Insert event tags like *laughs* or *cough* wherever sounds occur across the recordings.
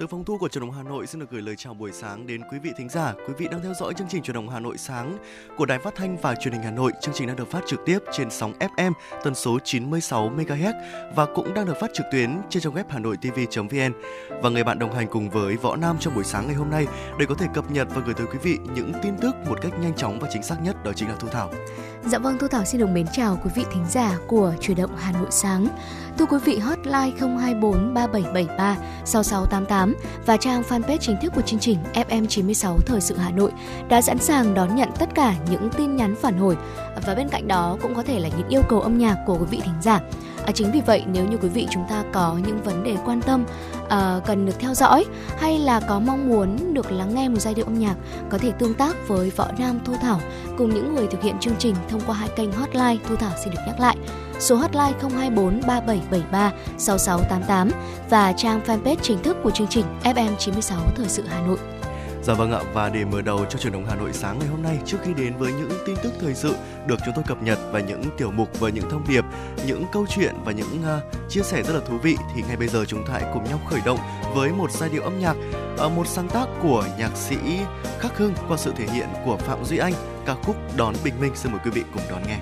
Từ phòng thu của truyền động Hà Nội xin được gửi lời chào buổi sáng đến quý vị thính giả. Quý vị đang theo dõi chương trình truyền động Hà Nội sáng của Đài Phát thanh và Truyền hình Hà Nội. Chương trình đang được phát trực tiếp trên sóng FM tần số 96 MHz và cũng đang được phát trực tuyến trên trang web hanoitv.vn. Và người bạn đồng hành cùng với Võ Nam trong buổi sáng ngày hôm nay để có thể cập nhật và gửi tới quý vị những tin tức một cách nhanh chóng và chính xác nhất đó chính là Thu Thảo. Dạ vâng, Thu Thảo xin được mến chào quý vị thính giả của Truyền động Hà Nội sáng. Thưa quý vị, hotline 024 3773 6688 và trang fanpage chính thức của chương trình FM96 Thời sự Hà Nội đã sẵn sàng đón nhận tất cả những tin nhắn phản hồi và bên cạnh đó cũng có thể là những yêu cầu âm nhạc của quý vị thính giả. À, chính vì vậy nếu như quý vị chúng ta có những vấn đề quan tâm à, cần được theo dõi hay là có mong muốn được lắng nghe một giai điệu âm nhạc có thể tương tác với Võ Nam Thu Thảo cùng những người thực hiện chương trình thông qua hai kênh hotline Thu Thảo xin được nhắc lại số hotline 024 3773 6688 và trang fanpage chính thức của chương trình FM96 Thời sự Hà Nội. Dạ vâng ạ và để mở đầu cho truyền động Hà Nội sáng ngày hôm nay trước khi đến với những tin tức thời sự được chúng tôi cập nhật và những tiểu mục và những thông điệp, những câu chuyện và những uh, chia sẻ rất là thú vị thì ngay bây giờ chúng ta hãy cùng nhau khởi động với một giai điệu âm nhạc, uh, một sáng tác của nhạc sĩ Khắc Hưng qua sự thể hiện của Phạm Duy Anh ca khúc Đón Bình Minh. Xin mời quý vị cùng đón nghe.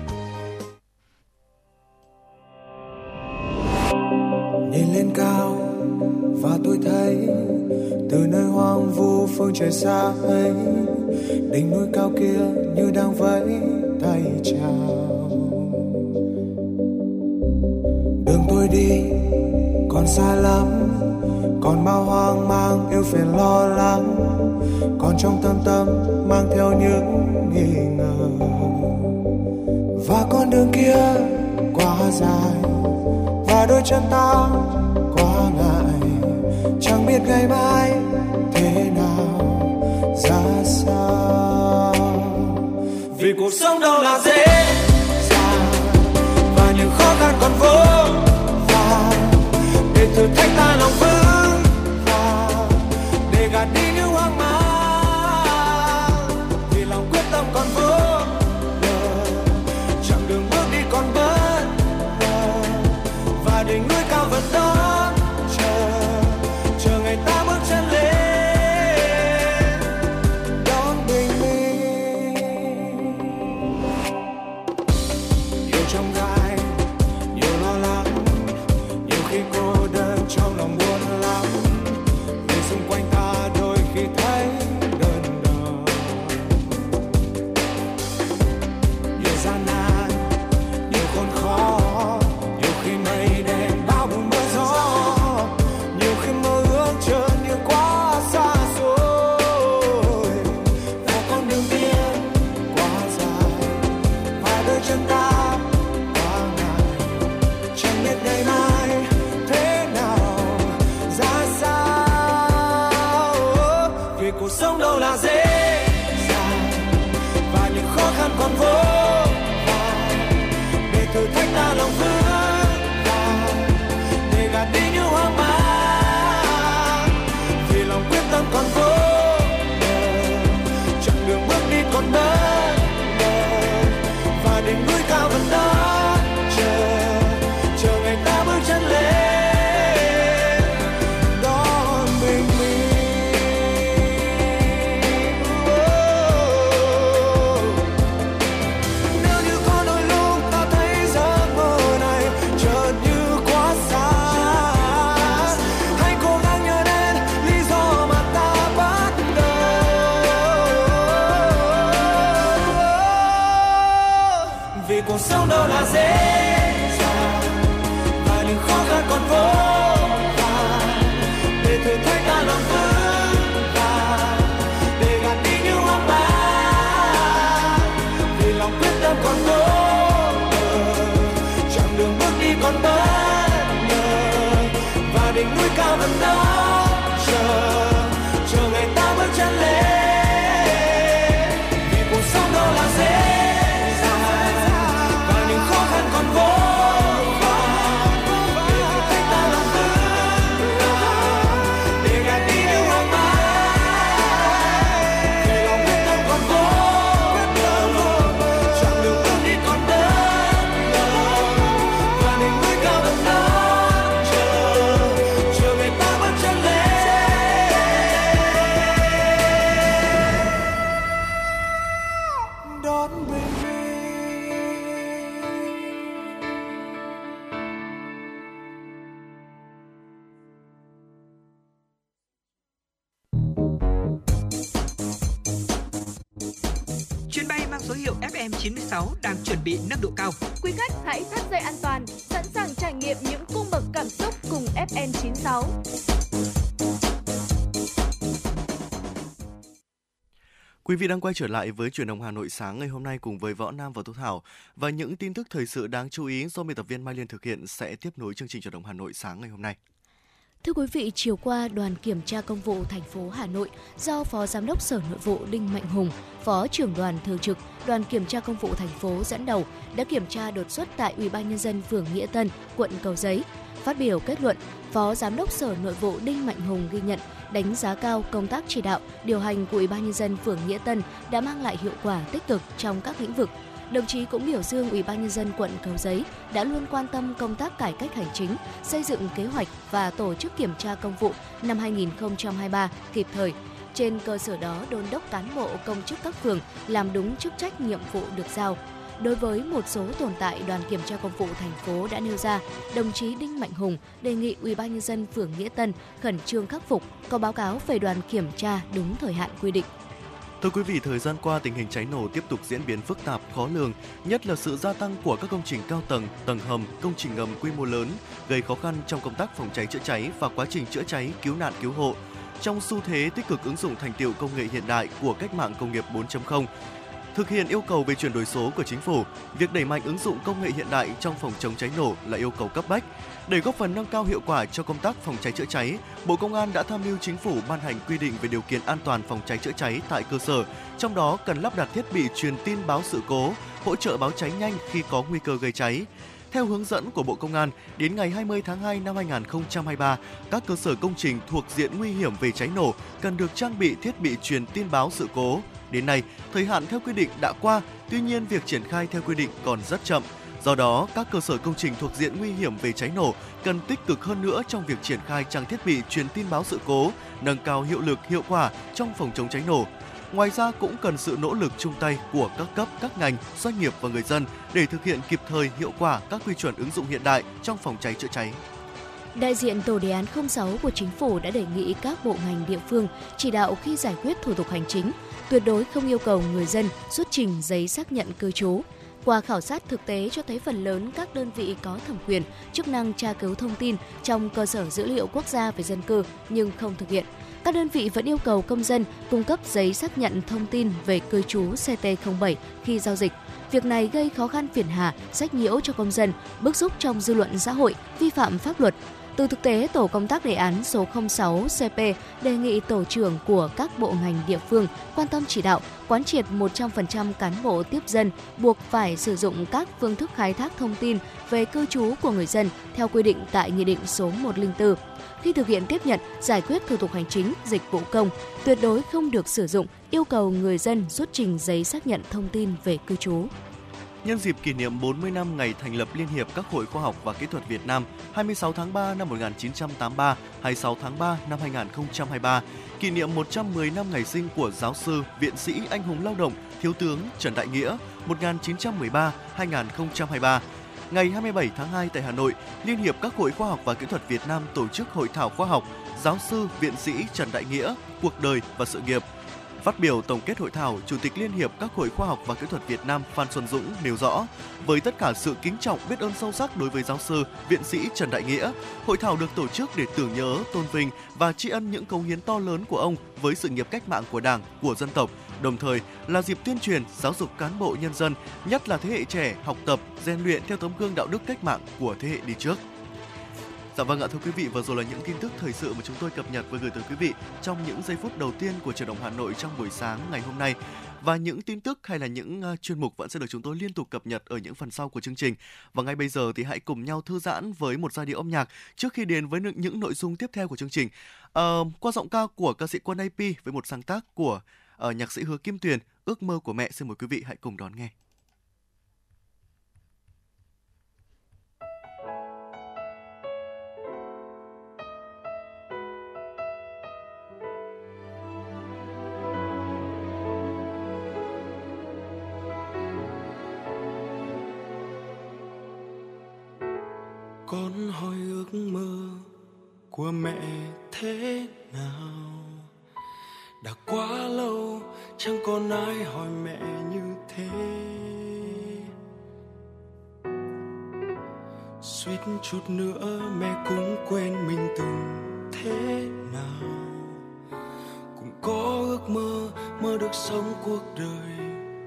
Nhìn lên cao và tôi thấy từ nơi hoang vu phương trời xa ấy, đỉnh núi cao kia như đang vẫy tay chào. Đường tôi đi còn xa lắm, còn bao hoang mang yêu phiền lo lắng, còn trong tâm tâm mang theo những nghi ngờ. Và con đường kia quá dài, và đôi chân ta biết ngày mai thế nào, ra sao? Vì cuộc sống đâu là dễ dàng, và những khó khăn còn vô vàn. Để thử thách ta lòng vững hãy thắt dây an toàn, sẵn sàng trải nghiệm những cung bậc cảm xúc cùng FN96. Quý vị đang quay trở lại với truyền động Hà Nội sáng ngày hôm nay cùng với Võ Nam và Thu Thảo và những tin tức thời sự đáng chú ý do biên tập viên Mai Liên thực hiện sẽ tiếp nối chương trình truyền động Hà Nội sáng ngày hôm nay. Thưa quý vị, chiều qua, đoàn kiểm tra công vụ thành phố Hà Nội do Phó Giám đốc Sở Nội vụ Đinh Mạnh Hùng, Phó trưởng đoàn thường trực, đoàn kiểm tra công vụ thành phố dẫn đầu đã kiểm tra đột xuất tại Ủy ban nhân dân phường Nghĩa Tân, quận Cầu Giấy. Phát biểu kết luận, Phó Giám đốc Sở Nội vụ Đinh Mạnh Hùng ghi nhận đánh giá cao công tác chỉ đạo, điều hành của Ủy ban nhân dân phường Nghĩa Tân đã mang lại hiệu quả tích cực trong các lĩnh vực Đồng chí cũng biểu dương Ủy ban nhân dân quận Cầu Giấy đã luôn quan tâm công tác cải cách hành chính, xây dựng kế hoạch và tổ chức kiểm tra công vụ năm 2023 kịp thời. Trên cơ sở đó đôn đốc cán bộ công chức các phường làm đúng chức trách nhiệm vụ được giao. Đối với một số tồn tại đoàn kiểm tra công vụ thành phố đã nêu ra, đồng chí Đinh Mạnh Hùng đề nghị Ủy ban nhân dân phường Nghĩa Tân khẩn trương khắc phục, có báo cáo về đoàn kiểm tra đúng thời hạn quy định. Thưa quý vị, thời gian qua tình hình cháy nổ tiếp tục diễn biến phức tạp, khó lường, nhất là sự gia tăng của các công trình cao tầng, tầng hầm, công trình ngầm quy mô lớn, gây khó khăn trong công tác phòng cháy chữa cháy và quá trình chữa cháy, cứu nạn cứu hộ. Trong xu thế tích cực ứng dụng thành tiệu công nghệ hiện đại của cách mạng công nghiệp 4.0, Thực hiện yêu cầu về chuyển đổi số của chính phủ, việc đẩy mạnh ứng dụng công nghệ hiện đại trong phòng chống cháy nổ là yêu cầu cấp bách. Để góp phần nâng cao hiệu quả cho công tác phòng cháy chữa cháy, Bộ Công an đã tham mưu chính phủ ban hành quy định về điều kiện an toàn phòng cháy chữa cháy tại cơ sở, trong đó cần lắp đặt thiết bị truyền tin báo sự cố, hỗ trợ báo cháy nhanh khi có nguy cơ gây cháy. Theo hướng dẫn của Bộ Công an, đến ngày 20 tháng 2 năm 2023, các cơ sở công trình thuộc diện nguy hiểm về cháy nổ cần được trang bị thiết bị truyền tin báo sự cố, Đến nay, thời hạn theo quy định đã qua, tuy nhiên việc triển khai theo quy định còn rất chậm. Do đó, các cơ sở công trình thuộc diện nguy hiểm về cháy nổ cần tích cực hơn nữa trong việc triển khai trang thiết bị truyền tin báo sự cố, nâng cao hiệu lực hiệu quả trong phòng chống cháy nổ. Ngoài ra cũng cần sự nỗ lực chung tay của các cấp, các ngành, doanh nghiệp và người dân để thực hiện kịp thời hiệu quả các quy chuẩn ứng dụng hiện đại trong phòng cháy chữa cháy. Đại diện Tổ đề án 06 của Chính phủ đã đề nghị các bộ ngành địa phương chỉ đạo khi giải quyết thủ tục hành chính, tuyệt đối không yêu cầu người dân xuất trình giấy xác nhận cư trú. Qua khảo sát thực tế cho thấy phần lớn các đơn vị có thẩm quyền, chức năng tra cứu thông tin trong cơ sở dữ liệu quốc gia về dân cư nhưng không thực hiện. Các đơn vị vẫn yêu cầu công dân cung cấp giấy xác nhận thông tin về cư trú CT07 khi giao dịch. Việc này gây khó khăn phiền hà, sách nhiễu cho công dân, bức xúc trong dư luận xã hội, vi phạm pháp luật, từ thực tế, Tổ công tác đề án số 06 CP đề nghị tổ trưởng của các bộ ngành địa phương quan tâm chỉ đạo, quán triệt 100% cán bộ tiếp dân buộc phải sử dụng các phương thức khai thác thông tin về cư trú của người dân theo quy định tại Nghị định số 104. Khi thực hiện tiếp nhận, giải quyết thủ tục hành chính, dịch vụ công, tuyệt đối không được sử dụng yêu cầu người dân xuất trình giấy xác nhận thông tin về cư trú. Nhân dịp kỷ niệm 40 năm ngày thành lập Liên hiệp các hội khoa học và kỹ thuật Việt Nam 26 tháng 3 năm 1983, 26 tháng 3 năm 2023, kỷ niệm 110 năm ngày sinh của giáo sư, viện sĩ anh hùng lao động, thiếu tướng Trần Đại Nghĩa 1913-2023. Ngày 27 tháng 2 tại Hà Nội, Liên hiệp các hội khoa học và kỹ thuật Việt Nam tổ chức hội thảo khoa học Giáo sư, viện sĩ Trần Đại Nghĩa, cuộc đời và sự nghiệp – Phát biểu tổng kết hội thảo, Chủ tịch Liên hiệp các hội khoa học và kỹ thuật Việt Nam Phan Xuân Dũng nêu rõ, với tất cả sự kính trọng biết ơn sâu sắc đối với giáo sư, viện sĩ Trần Đại Nghĩa, hội thảo được tổ chức để tưởng nhớ, tôn vinh và tri ân những công hiến to lớn của ông với sự nghiệp cách mạng của Đảng, của dân tộc, đồng thời là dịp tuyên truyền, giáo dục cán bộ nhân dân, nhất là thế hệ trẻ học tập, rèn luyện theo tấm gương đạo đức cách mạng của thế hệ đi trước. Dạ vâng ạ thưa quý vị vừa rồi là những tin tức thời sự mà chúng tôi cập nhật và gửi tới quý vị trong những giây phút đầu tiên của truyền động Hà Nội trong buổi sáng ngày hôm nay. Và những tin tức hay là những à, chuyên mục vẫn sẽ được chúng tôi liên tục cập nhật ở những phần sau của chương trình. Và ngay bây giờ thì hãy cùng nhau thư giãn với một giai điệu âm nhạc trước khi đến với những nội dung tiếp theo của chương trình. À, qua giọng ca của ca sĩ Quân AP với một sáng tác của uh, nhạc sĩ Hứa Kim Tuyền, ước mơ của mẹ xin mời quý vị hãy cùng đón nghe. Con hỏi ước mơ của mẹ thế nào? Đã quá lâu chẳng còn ai hỏi mẹ như thế. Suýt chút nữa mẹ cũng quên mình từng thế nào. Cũng có ước mơ mơ được sống cuộc đời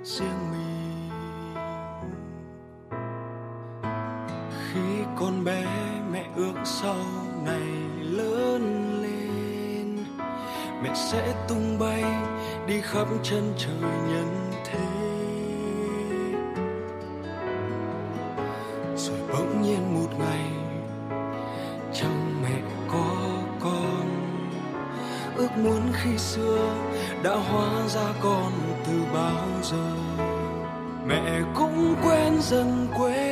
riêng mình. Con bé mẹ ước sau này lớn lên. Mẹ sẽ tung bay đi khắp chân trời nhân thế. Rồi bỗng nhiên một ngày, trong mẹ có con. Ước muốn khi xưa đã hóa ra con từ bao giờ. Mẹ cũng quen dần quên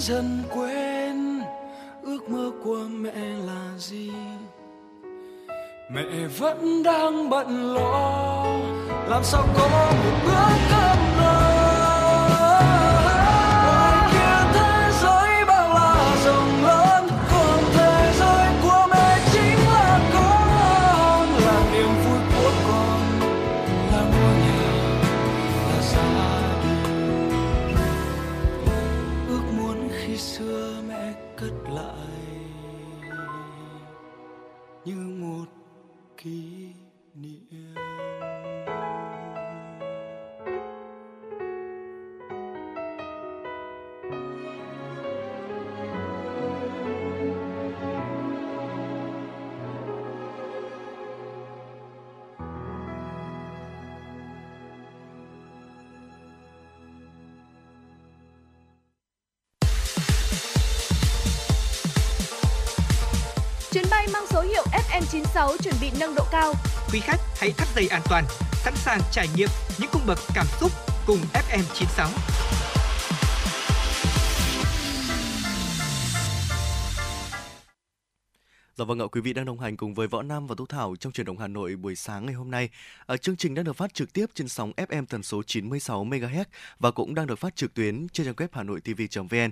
dần quên ước mơ của mẹ là gì. Mẹ vẫn đang bận lo, làm sao có một bữa cơm Quý khách hãy thắt dây an toàn, sẵn sàng trải nghiệm những cung bậc cảm xúc cùng FM96. Dạ vâng ạ, quý vị đang đồng hành cùng với Võ Nam và Tú Thảo trong truyền động Hà Nội buổi sáng ngày hôm nay. À, chương trình đang được phát trực tiếp trên sóng FM tần số 96 MHz và cũng đang được phát trực tuyến trên trang web hanoitv.vn.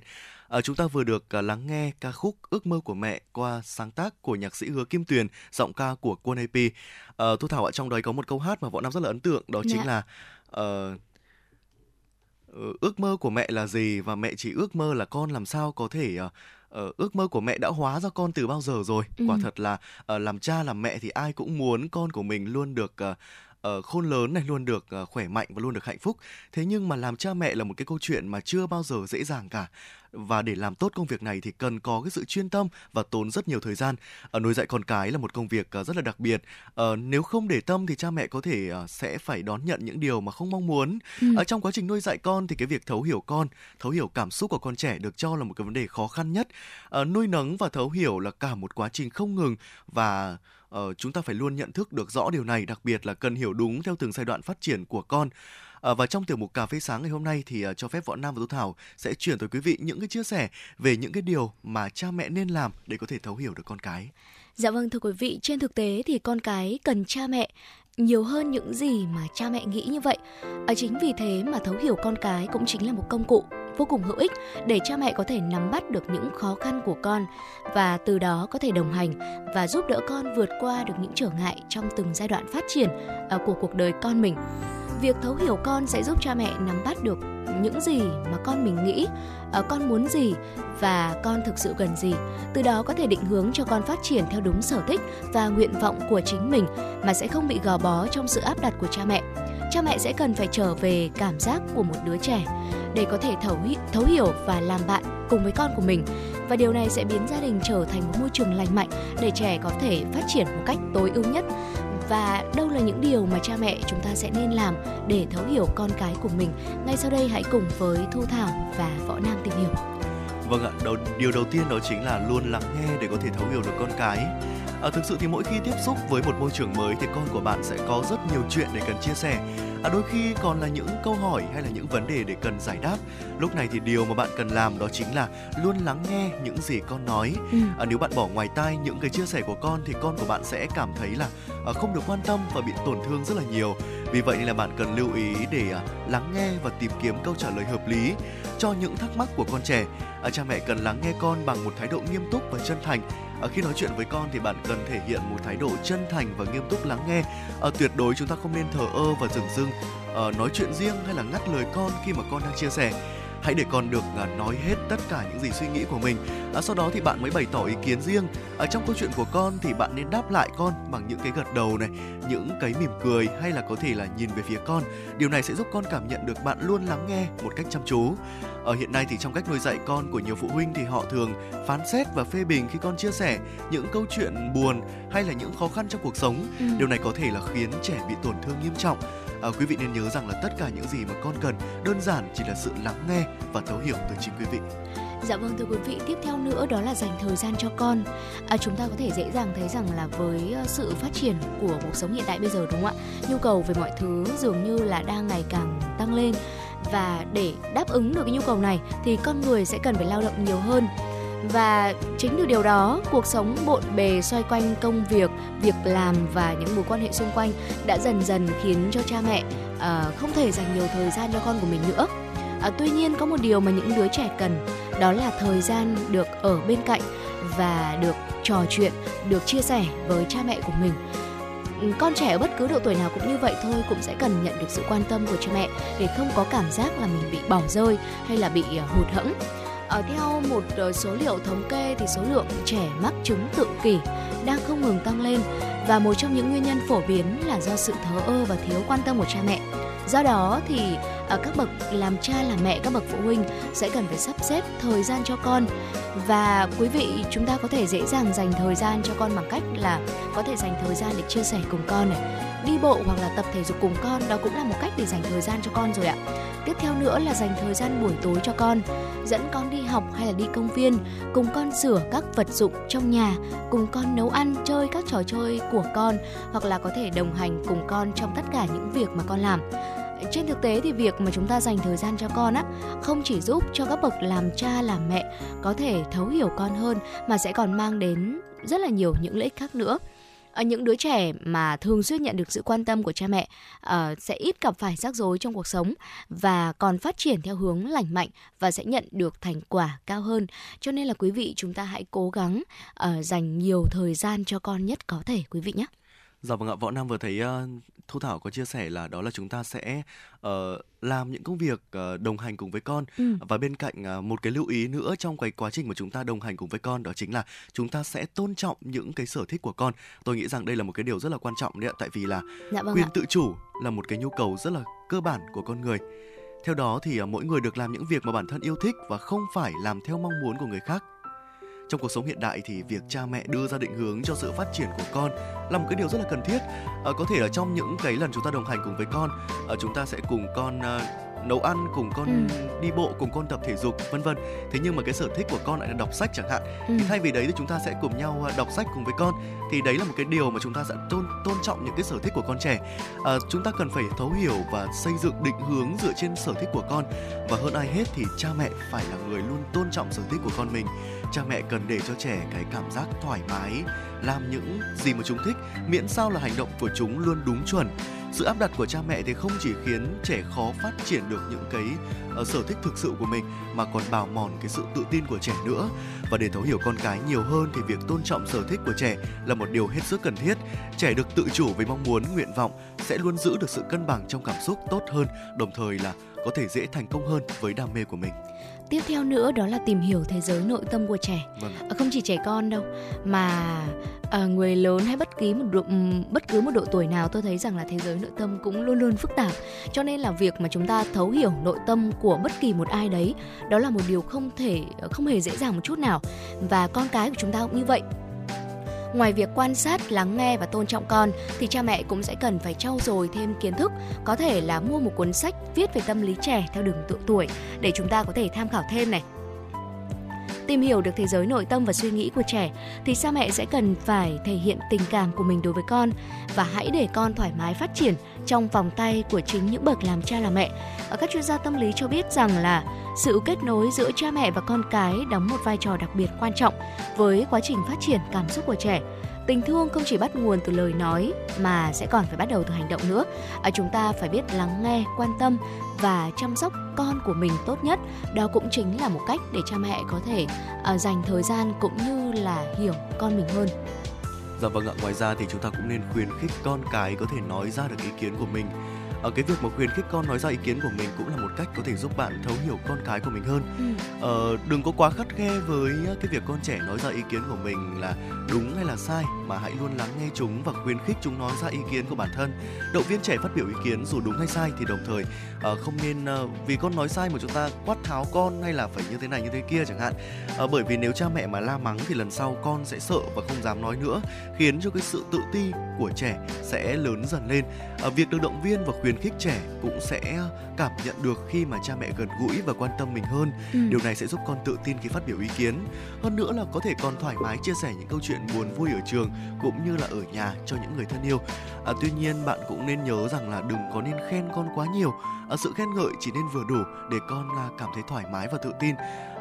À, chúng ta vừa được à, lắng nghe ca khúc Ước mơ của mẹ qua sáng tác của nhạc sĩ Hứa Kim Tuyền, giọng ca của Quân AP. À, Tú Thảo ạ, trong đấy có một câu hát mà Võ Nam rất là ấn tượng, đó chính Dạ. là ờ, ờ, ước mơ của mẹ là gì và mẹ chỉ ước mơ là con làm sao có thể ờ, ờ, ước mơ của mẹ đã hóa ra con từ bao giờ rồi Ừ. quả thật là ờ, làm cha làm mẹ thì ai cũng muốn con của mình luôn được ờ, ờ, khôn lớn này luôn được ờ, khỏe mạnh và luôn được hạnh phúc thế nhưng mà làm cha mẹ là một cái câu chuyện mà chưa bao giờ dễ dàng cả và để làm tốt công việc này thì cần có cái sự chuyên tâm và tốn rất nhiều thời gian. Ở nuôi dạy con cái là một công việc rất là đặc biệt. Ờ, nếu không để tâm thì cha mẹ có thể sẽ phải đón nhận những điều mà không mong muốn. Ừ. Ở trong quá trình nuôi dạy con thì cái việc thấu hiểu con, thấu hiểu cảm xúc của con trẻ được cho là một cái vấn đề khó khăn nhất. Ờ, nuôi nấng và thấu hiểu là cả một quá trình không ngừng và uh, chúng ta phải luôn nhận thức được rõ điều này đặc biệt là cần hiểu đúng theo từng giai đoạn phát triển của con À, và trong tiểu mục cà phê sáng ngày hôm nay thì uh, cho phép võ nam và tú thảo sẽ chuyển tới quý vị những cái chia sẻ về những cái điều mà cha mẹ nên làm để có thể thấu hiểu được con cái. Dạ vâng thưa quý vị, trên thực tế thì con cái cần cha mẹ nhiều hơn những gì mà cha mẹ nghĩ như vậy. À, chính vì thế mà thấu hiểu con cái cũng chính là một công cụ vô cùng hữu ích để cha mẹ có thể nắm bắt được những khó khăn của con và từ đó có thể đồng hành và giúp đỡ con vượt qua được những trở ngại trong từng giai đoạn phát triển của cuộc đời con mình. Việc thấu hiểu con sẽ giúp cha mẹ nắm bắt được những gì mà con mình nghĩ, ờ, con muốn gì và con thực sự cần gì. Từ đó có thể định hướng cho con phát triển theo đúng sở thích và nguyện vọng của chính mình mà sẽ không bị gò bó trong sự áp đặt của cha mẹ. Cha mẹ sẽ cần phải trở về cảm giác của một đứa trẻ để có thể thấu, thấu hiểu và làm bạn cùng với con của mình. Và điều này sẽ biến gia đình trở thành một môi trường lành mạnh để trẻ có thể phát triển một cách tối ưu nhất và đâu là những điều mà cha mẹ chúng ta sẽ nên làm để thấu hiểu con cái của mình? Ngay sau đây hãy cùng với thu thảo và võ nam tìm hiểu. Vâng ạ đầu, điều đầu tiên đó chính là luôn lắng nghe để có thể thấu hiểu được con cái à, thực sự thì mỗi khi tiếp xúc với một môi trường mới thì con của bạn sẽ có rất nhiều chuyện để cần chia sẻ. À, đôi khi còn là những câu hỏi hay là những vấn đề để cần giải đáp. Lúc này thì điều mà bạn cần làm đó chính là luôn lắng nghe những gì con nói. Ừ. à, nếu bạn bỏ ngoài tai những cái chia sẻ của con thì con của bạn sẽ cảm thấy là à, không được quan tâm và bị tổn thương rất là nhiều. Vì vậy nên là bạn cần lưu ý để à, lắng nghe và tìm kiếm câu trả lời hợp lý cho những thắc mắc của con trẻ. À, cha mẹ cần lắng nghe con bằng một thái độ nghiêm túc và chân thành à, khi nói chuyện với con thì bạn cần thể hiện một thái độ chân thành và nghiêm túc lắng nghe. À, tuyệt đối chúng ta không nên thờ ơ và dừng dưng à, nói chuyện riêng hay là ngắt lời con khi mà con đang chia sẻ hãy để con được à, nói hết tất cả những gì suy nghĩ của mình. À, sau đó thì bạn mới bày tỏ ý kiến riêng. Ở trong câu chuyện của con thì bạn nên đáp lại con bằng những cái gật đầu này những cái mỉm cười hay là có thể là nhìn về phía con. Điều này sẽ giúp con cảm nhận được bạn luôn lắng nghe một cách chăm chú. Ở hiện nay thì trong cách nuôi dạy con của nhiều phụ huynh thì họ thường phán xét và phê bình khi con chia sẻ những câu chuyện buồn hay là những khó khăn trong cuộc sống. Ừ. điều này có thể là khiến trẻ bị tổn thương nghiêm trọng à, quý vị nên nhớ rằng là tất cả những gì mà con cần đơn giản chỉ là sự lắng nghe và thấu hiểu từ chính quý vị Dạ vâng thưa quý vị, tiếp theo nữa đó là dành thời gian cho con. À, chúng ta có thể dễ dàng thấy rằng là với ờ, sự phát triển của cuộc sống hiện tại bây giờ đúng không ạ? Nhu cầu về mọi thứ dường như là đang ngày càng tăng lên và để đáp ứng được cái nhu cầu này thì con người sẽ cần phải lao động nhiều hơn và chính từ điều đó cuộc sống bộn bề xoay quanh công việc việc làm và những mối quan hệ xung quanh đã dần dần khiến cho cha mẹ uh, không thể dành nhiều thời gian cho con của mình nữa. À, tuy nhiên có một điều mà những đứa trẻ cần đó là thời gian được ở bên cạnh và được trò chuyện được chia sẻ với cha mẹ của mình. Ừ, con trẻ ở bất cứ độ tuổi nào cũng như vậy thôi cũng sẽ cần nhận được sự quan tâm của cha mẹ để không có cảm giác là mình bị bỏ rơi hay là bị ờ, hụt hẫng ở theo một ờ, số liệu thống kê thì số lượng trẻ mắc chứng tự kỷ đang không ngừng tăng lên và một trong những nguyên nhân phổ biến là do sự thờ ơ và thiếu quan tâm của cha mẹ. Do đó thì ở các bậc làm cha, làm mẹ, các bậc phụ huynh sẽ cần phải sắp xếp thời gian cho con và quý vị, chúng ta có thể dễ dàng dành thời gian cho con bằng cách là có thể dành thời gian để chia sẻ cùng con này đi bộ hoặc là tập thể dục cùng con, đó cũng là một cách để dành thời gian cho con rồi ạ. Tiếp theo nữa là dành thời gian buổi tối cho con, dẫn con đi học hay là đi công viên, cùng con sửa các vật dụng trong nhà, cùng con nấu ăn, chơi các trò chơi của con, hoặc là có thể đồng hành cùng con trong tất cả những việc mà con làm. Trên thực tế thì việc mà chúng ta dành thời gian cho con á, không chỉ giúp cho các bậc làm cha, làm mẹ có thể thấu hiểu con hơn mà sẽ còn mang đến rất là nhiều những lợi ích khác nữa. Ờ, những đứa trẻ mà thường xuyên nhận được sự quan tâm của cha mẹ uh, sẽ ít gặp phải rắc rối trong cuộc sống và còn phát triển theo hướng lành mạnh và sẽ nhận được thành quả cao hơn. Cho nên là quý vị chúng ta hãy cố gắng uh, dành nhiều thời gian cho con nhất có thể quý vị nhé. Dạ vâng ạ, Võ Nam vừa thấy uh, Thu Thảo có chia sẻ là đó là chúng ta sẽ uh, làm những công việc uh, đồng hành cùng với con ừ. và bên cạnh uh, một cái lưu ý nữa trong cái quá trình mà chúng ta đồng hành cùng với con đó chính là chúng ta sẽ tôn trọng những cái sở thích của con. Tôi nghĩ rằng đây là một cái điều rất là quan trọng đấy ạ, tại vì là dạ vâng quyền ạ. tự chủ là một cái nhu cầu rất là cơ bản của con người Theo đó thì à, mỗi người được làm những việc mà bản thân yêu thích và không phải làm theo mong muốn của người khác. Trong cuộc sống hiện đại thì việc cha mẹ đưa ra định hướng cho sự phát triển của con là một cái điều rất là cần thiết. À, có thể là trong những cái lần chúng ta đồng hành cùng với con, à, chúng ta sẽ cùng con à, nấu ăn cùng con ừ. đi bộ cùng con tập thể dục vân vân. Thế nhưng mà cái sở thích của con lại là đọc sách chẳng hạn. Ừ. thì thay vì đấy thì chúng ta sẽ cùng nhau à, đọc sách cùng với con. Thì đấy là một cái điều mà chúng ta sẽ tôn tôn trọng những cái sở thích của con trẻ. À, chúng ta cần phải thấu hiểu và xây dựng định hướng dựa trên sở thích của con. Và hơn ai hết thì cha mẹ phải là người luôn tôn trọng sở thích của con mình. Cha mẹ cần để cho trẻ cái cảm giác thoải mái làm những gì mà chúng thích. Miễn sao là hành động của chúng luôn đúng chuẩn sự áp đặt của cha mẹ thì không chỉ khiến trẻ khó phát triển được những cái uh, sở thích thực sự của mình mà còn bào mòn cái sự tự tin của trẻ nữa. Và để thấu hiểu con cái nhiều hơn thì việc tôn trọng sở thích của trẻ là một điều hết sức cần thiết. Trẻ được tự chủ với mong muốn nguyện vọng sẽ luôn giữ được sự cân bằng trong cảm xúc tốt hơn đồng thời là có thể dễ thành công hơn với đam mê của mình tiếp theo nữa đó là tìm hiểu thế giới nội tâm của trẻ. Vâng. Ờ, không chỉ trẻ con đâu mà à, người lớn hay bất kỳ một độ, bất cứ một độ tuổi nào tôi thấy rằng là thế giới nội tâm cũng luôn luôn phức tạp. Cho nên là việc mà chúng ta thấu hiểu nội tâm của bất kỳ một ai đấy đó là một điều không thể không hề dễ dàng một chút nào. Và con cái của chúng ta cũng như vậy Ngoài việc quan sát, lắng nghe và tôn trọng con thì cha mẹ cũng sẽ cần phải trau dồi thêm kiến thức, có thể là mua một cuốn sách viết về tâm lý trẻ theo đường tự tuổi để chúng ta có thể tham khảo thêm này tìm hiểu được thế giới nội tâm và suy nghĩ của trẻ, thì cha mẹ sẽ cần phải thể hiện tình cảm của mình đối với con và hãy để con thoải mái phát triển trong vòng tay của chính những bậc làm cha làm mẹ. Ở các chuyên gia tâm lý cho biết rằng là sự kết nối giữa cha mẹ và con cái đóng một vai trò đặc biệt quan trọng với quá trình phát triển cảm xúc của trẻ tình thương không chỉ bắt nguồn từ lời nói mà sẽ còn phải bắt đầu từ hành động nữa. À, chúng ta phải biết lắng nghe quan tâm và chăm sóc con của mình tốt nhất. Đó cũng chính là một cách để cha mẹ có thể à, dành thời gian cũng như là hiểu con mình hơn. Dạ vâng ạ, ngoài ra thì chúng ta cũng nên khuyến khích con cái có thể nói ra được ý kiến của mình ở cái việc mà khuyến khích con nói ra ý kiến của mình cũng là một cách có thể giúp bạn thấu hiểu con cái của mình hơn. Ừ. ờ, đừng có quá khắt khe với cái việc con trẻ nói ra ý kiến của mình là đúng hay là sai mà hãy luôn lắng nghe chúng và khuyến khích chúng nói ra ý kiến của bản thân. Động viên trẻ phát biểu ý kiến dù đúng hay sai thì đồng thời uh, không nên uh, vì con nói sai mà chúng ta quát tháo con hay là phải như thế này như thế kia chẳng hạn. Uh, bởi vì nếu cha mẹ mà la mắng thì lần sau con sẽ sợ và không dám nói nữa khiến cho cái sự tự ti của trẻ sẽ lớn dần lên. Uh, việc được động viên và khuyến khích trẻ cũng sẽ cảm nhận được khi mà cha mẹ gần gũi và quan tâm mình hơn. Ừ. điều này sẽ giúp con tự tin khi phát biểu ý kiến. Hơn nữa là có thể con thoải mái chia sẻ những câu chuyện buồn vui ở trường cũng như là ở nhà cho những người thân yêu. À, tuy nhiên bạn cũng nên nhớ rằng là đừng có nên khen con quá nhiều. À, sự khen ngợi chỉ nên vừa đủ để con là cảm thấy thoải mái và tự tin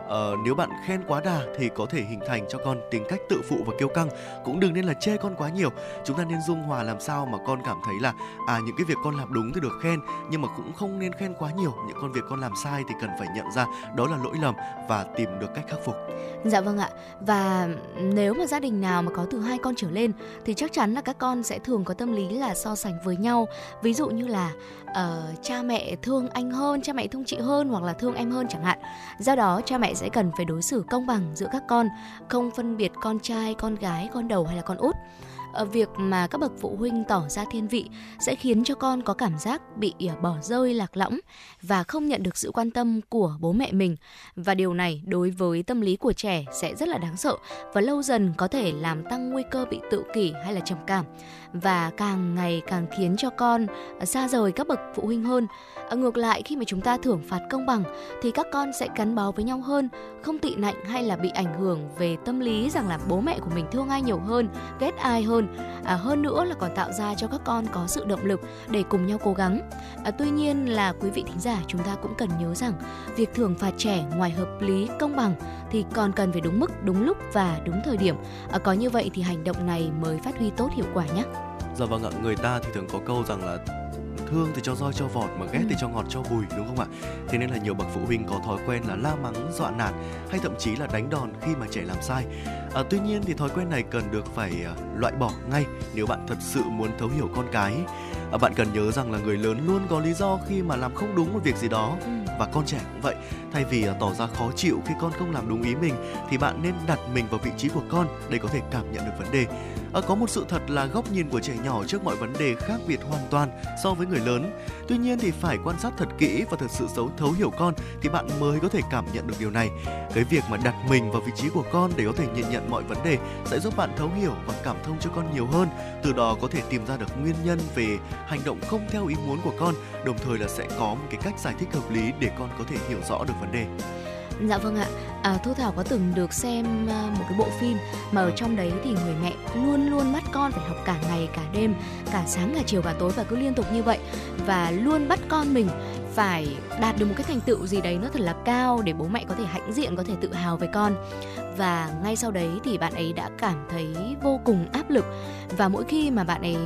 uh, nếu bạn khen quá đà thì có thể hình thành cho con tính cách tự phụ và kiêu căng. Cũng đừng nên là chê con quá nhiều. Chúng ta nên dung hòa làm sao mà con cảm thấy là à những cái việc con làm đúng thì được khen nhưng mà cũng không nên khen quá nhiều. Những con việc con làm sai thì cần phải nhận ra đó là lỗi lầm và tìm được cách khắc phục. Dạ vâng ạ. Và nếu mà gia đình nào mà có từ hai con trở lên thì chắc chắn là các con sẽ thường có tâm lý là so sánh với nhau. Ví dụ như là uh, cha mẹ thương anh hơn cha mẹ thương chị hơn hoặc là thương em hơn chẳng hạn. Do đó cha mẹ sẽ cần phải đối xử công bằng giữa các con không phân biệt con trai con gái con đầu hay là con út. Ờ, việc mà các bậc phụ huynh tỏ ra thiên vị sẽ khiến cho con có cảm giác bị ờ, bỏ rơi lạc lõng và không nhận được sự quan tâm của bố mẹ mình. Và điều này đối với tâm lý của trẻ sẽ rất là đáng sợ và lâu dần có thể làm tăng nguy cơ bị tự kỷ hay là trầm cảm và càng ngày càng khiến cho con xa rời các bậc phụ huynh hơn. À, ngược lại khi mà chúng ta thưởng phạt công bằng thì các con sẽ gắn bó với nhau hơn, không tị nạnh hay là bị ảnh hưởng về tâm lý rằng là bố mẹ của mình thương ai nhiều hơn, ghét ai hơn. À, hơn nữa là còn tạo ra cho các con có sự động lực để cùng nhau cố gắng. À, tuy nhiên là quý vị thính giả chúng ta cũng cần nhớ rằng việc thưởng phạt trẻ ngoài hợp lý công bằng thì còn cần phải đúng mức, đúng lúc và đúng thời điểm. À, có như vậy thì hành động này mới phát huy tốt hiệu quả nhé. Dạ vâng ạ, người ta thì thường có câu rằng là thương thì cho roi cho vọt mà ghét ừ. thì cho ngọt cho bùi đúng không ạ? Thế nên là nhiều bậc phụ huynh có thói quen là la mắng, dọa nạt hay thậm chí là đánh đòn khi mà trẻ làm sai. À, tuy nhiên thì thói quen này cần được phải uh, loại bỏ ngay nếu bạn thật sự muốn thấu hiểu con cái. À, bạn cần nhớ rằng là người lớn luôn có lý do khi mà làm không đúng một việc gì đó ừ. và con trẻ cũng vậy. Thay vì uh, tỏ ra khó chịu khi con không làm đúng ý mình thì bạn nên đặt mình vào vị trí của con để có thể cảm nhận được vấn đề À, có một sự thật là góc nhìn của trẻ nhỏ trước mọi vấn đề khác biệt hoàn toàn so với người lớn. Tuy nhiên thì phải quan sát thật kỹ và thật sự xấu thấu hiểu con thì bạn mới có thể cảm nhận được điều này. Cái việc mà đặt mình vào vị trí của con để có thể nhìn nhận mọi vấn đề sẽ giúp bạn thấu hiểu và cảm thông cho con nhiều hơn. Từ đó có thể tìm ra được nguyên nhân về hành động không theo ý muốn của con, đồng thời là sẽ có một cái cách giải thích hợp lý để con có thể hiểu rõ được vấn đề. Dạ vâng ạ. À, Thu Thảo có từng được xem à, một cái bộ phim mà ở trong đấy thì người mẹ luôn luôn bắt con phải học cả ngày cả đêm, cả sáng cả chiều cả tối và cứ liên tục như vậy. Và luôn bắt con mình phải đạt được một cái thành tựu gì đấy nó thật là cao để bố mẹ có thể hãnh diện có thể tự hào về con. Và ngay sau đấy thì bạn ấy đã cảm thấy vô cùng áp lực. Và mỗi khi mà bạn ấy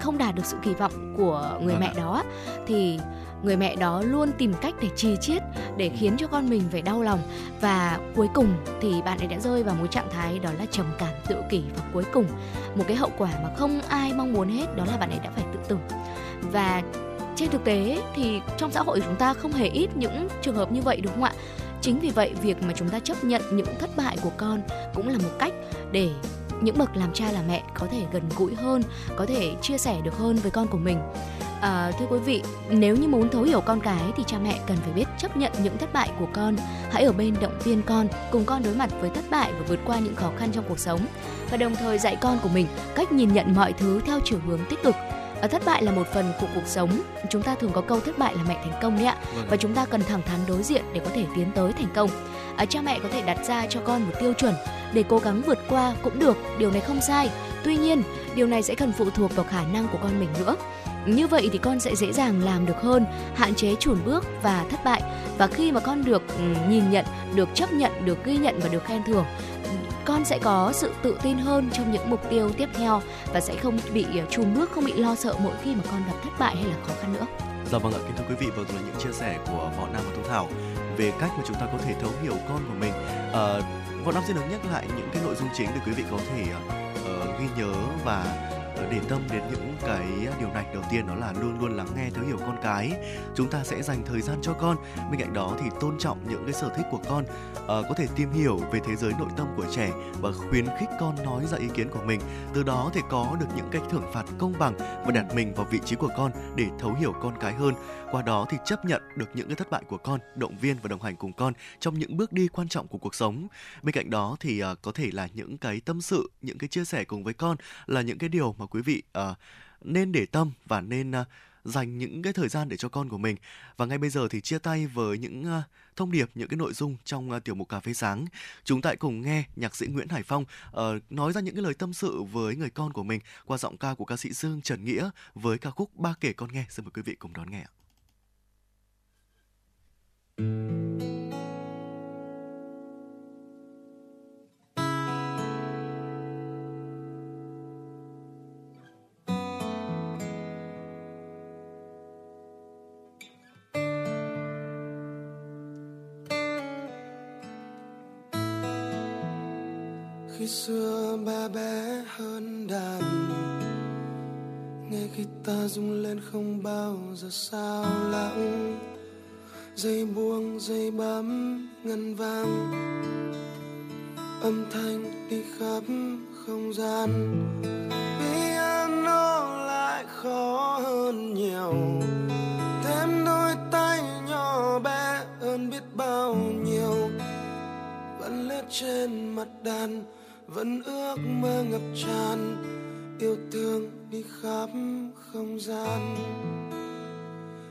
không đạt được sự kỳ vọng của người vâng mẹ đó thì người mẹ đó luôn tìm cách để chi chiết, để khiến cho con mình phải đau lòng. Và cuối cùng thì bạn ấy đã rơi vào một trạng thái đó là trầm cảm tự kỷ. Và cuối cùng, một cái hậu quả mà không ai mong muốn hết, đó là bạn ấy đã phải tự tử. Và trên thực tế thì trong xã hội chúng ta không hề ít những trường hợp như vậy, đúng không ạ? Chính vì vậy, việc mà chúng ta chấp nhận những thất bại của con cũng là một cách để những bậc làm cha làm mẹ có thể gần gũi hơn có thể chia sẻ được hơn với con của mình À, thưa quý vị, nếu như muốn thấu hiểu con cái thì cha mẹ cần phải biết chấp nhận những thất bại của con. Hãy ở bên động viên con, cùng con đối mặt với thất bại và vượt qua những khó khăn trong cuộc sống. Và đồng thời dạy con của mình cách nhìn nhận mọi thứ theo chiều hướng tích cực. À, thất bại là một phần của cuộc sống. Chúng ta thường có câu thất bại là mẹ thành công đấy ạ. Vâng. Và chúng ta cần thẳng thắn đối diện để có thể tiến tới thành công. À, cha mẹ có thể đặt ra cho con một tiêu chuẩn để cố gắng vượt qua cũng được. Điều này không sai. Tuy nhiên, điều này sẽ cần phụ thuộc vào khả năng của con mình nữa như vậy thì con sẽ dễ dàng làm được hơn hạn chế chùn bước và thất bại và khi mà con được ừ, nhìn nhận được chấp nhận được ghi nhận và được khen thưởng con sẽ có sự tự tin hơn trong những mục tiêu tiếp theo và sẽ không bị ờ, chùn bước không bị lo sợ mỗi khi mà con gặp thất bại hay là khó khăn nữa. Dạ vâng ạ, kính thưa quý vị, vừa rồi là những chia sẻ của Võ Nam và Thu Thảo về cách mà chúng ta có thể thấu hiểu con của mình. À, Võ Nam xin được nhắc lại những cái nội dung chính để quý vị có thể uh, ghi nhớ và Ờ, để tâm đến những cái à, điều này. Đầu tiên đó là luôn luôn lắng nghe thấu hiểu con cái. Chúng ta sẽ dành thời gian cho con. Bên cạnh đó thì tôn trọng những cái sở thích của con. À, có thể tìm hiểu về thế giới nội tâm của trẻ và khuyến khích con nói ra ý kiến của mình. Từ đó thì có được những cách thưởng phạt công bằng và đặt mình vào vị trí của con để thấu hiểu con cái hơn. Qua đó thì chấp nhận được những cái thất bại của con động viên và đồng hành cùng con trong những bước đi quan trọng của cuộc sống. Bên cạnh đó thì à, có thể là những cái tâm sự những cái chia sẻ cùng với con là những cái điều mà quý vị uh, nên để tâm và nên uh, dành những cái thời gian để cho con của mình. Và ngay bây giờ thì chia tay với những uh, thông điệp, những cái nội dung trong uh, tiểu mục cà phê sáng. Chúng ta cùng nghe nhạc sĩ Nguyễn Hải Phong uh, nói ra những cái lời tâm sự với người con của mình qua giọng ca của ca sĩ Dương Trần Nghĩa với ca khúc Ba kể con nghe. Xin mời quý vị cùng đón nghe ạ. Khi xưa ba bé hơn đàn. Nghe ta rung lên không bao giờ sao lãng. Dây buông dây bấm ngân vang. Âm thanh đi khắp không gian. Piano lại khó hơn nhiều. Thêm đôi tay nhỏ bé hơn biết bao nhiêu. Vẫn lướt trên mặt đàn vẫn ước mơ ngập tràn, yêu thương đi khắp không gian.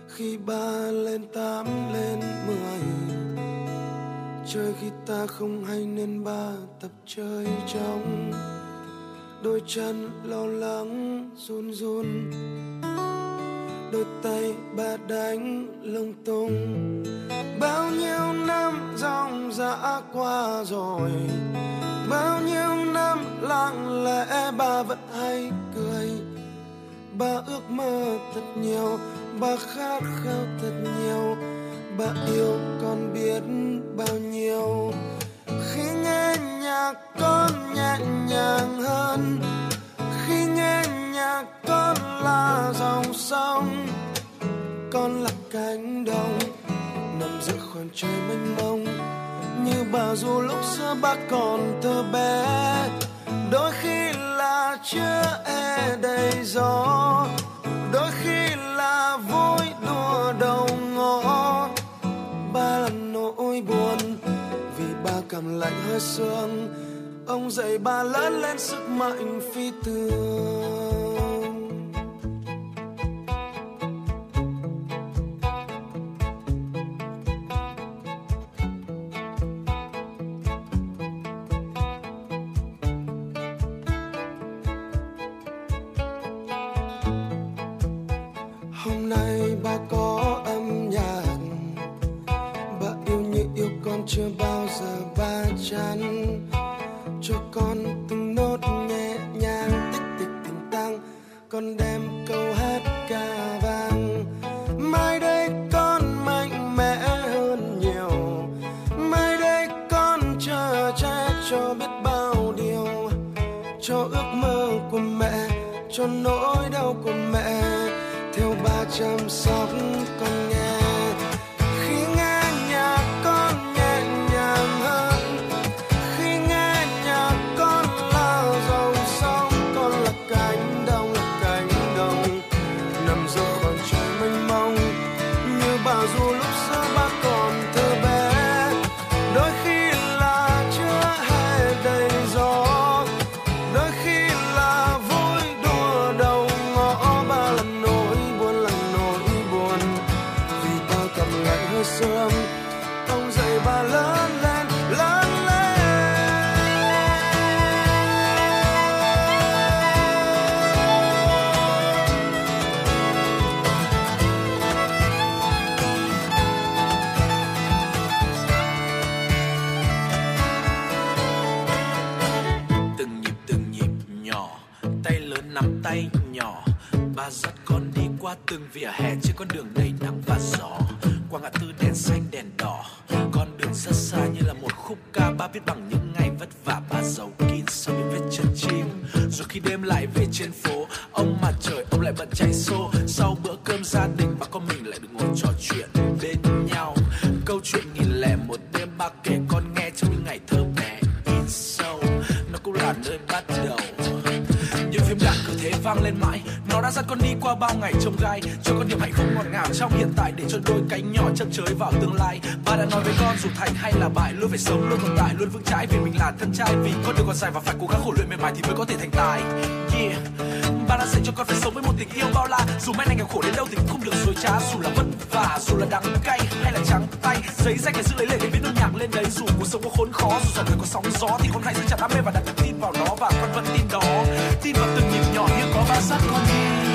Khi ba lên tám lên mười, chơi khi ta không hay nên ba tập chơi trong đôi chân lo lắng, run run. Đôi tay ba đánh lung tung. Bao nhiêu năm dòng dã qua rồi bao nhiêu năm lặng lẽ ba vẫn hay cười. Ba ước mơ thật nhiều ba khát khao thật nhiều. Ba yêu con biết bao nhiêu. Khi nghe nhạc con nhẹ nhàng hơn. Khi nghe nhạc con là dòng sông. Con là cánh đồng, nằm giữa khoảng trời mênh mông như bà dù lúc xưa bác còn thơ bé. Đôi khi là chưa e đầy gió. Đôi khi là vui đùa đầu ngõ. Ba là nỗi buồn vì ba cảm lạnh hơi sương. Ông dạy ba lớn lên sức mạnh phi thường. ba dắt con đi qua từng vỉa hè trên con đường đầy nắng và gió. Qua ngã tư đèn xanh, đèn đỏ. Con đường rất xa như là một khúc ca ba viết bằng những ngày vất vả. Ba giàu kín sau những vết chân chim. Rồi khi đêm lại về trên phố, ông mặt trời, ông lại bận chạy xô. Sau qua bao ngày trông gai, cho con hiểu phải sống, luôn tồn tại, luôn vững chãi vì mình là thân trai. Vì con đường còn dài và phải cố gắng khổ luyện mệt mỏi thì mới có thể thành tài. Yeah. Ba đã dạy cho con phải sống với một tình yêu bao la. Dù mai này nghèo khổ đến đâu thì cũng không được dối trá. Dù là vất vả, dù là đắng cay hay là trắng tay, giấy danh để giữ lấy lệ để viết nốt nhạc lên đấy. Dù cuộc sống có khốn khó, dù dòng đời có sóng gió thì con hãy giữ chặt đam mê và đặt niềm tin vào nó. Và con vẫn tin đó. Tin vào từng nhịp nhỏ như có ba sát con đi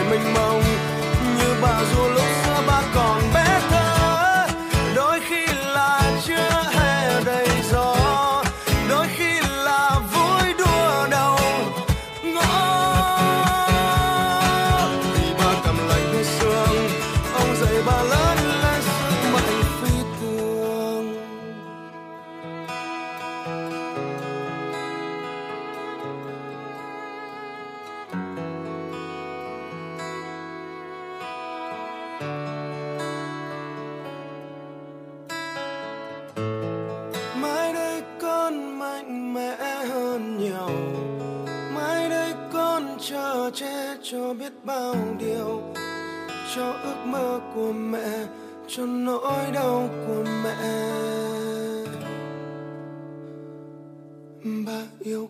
cho biết bao điều, cho ước mơ của mẹ, cho nỗi đau của mẹ. Bà yêu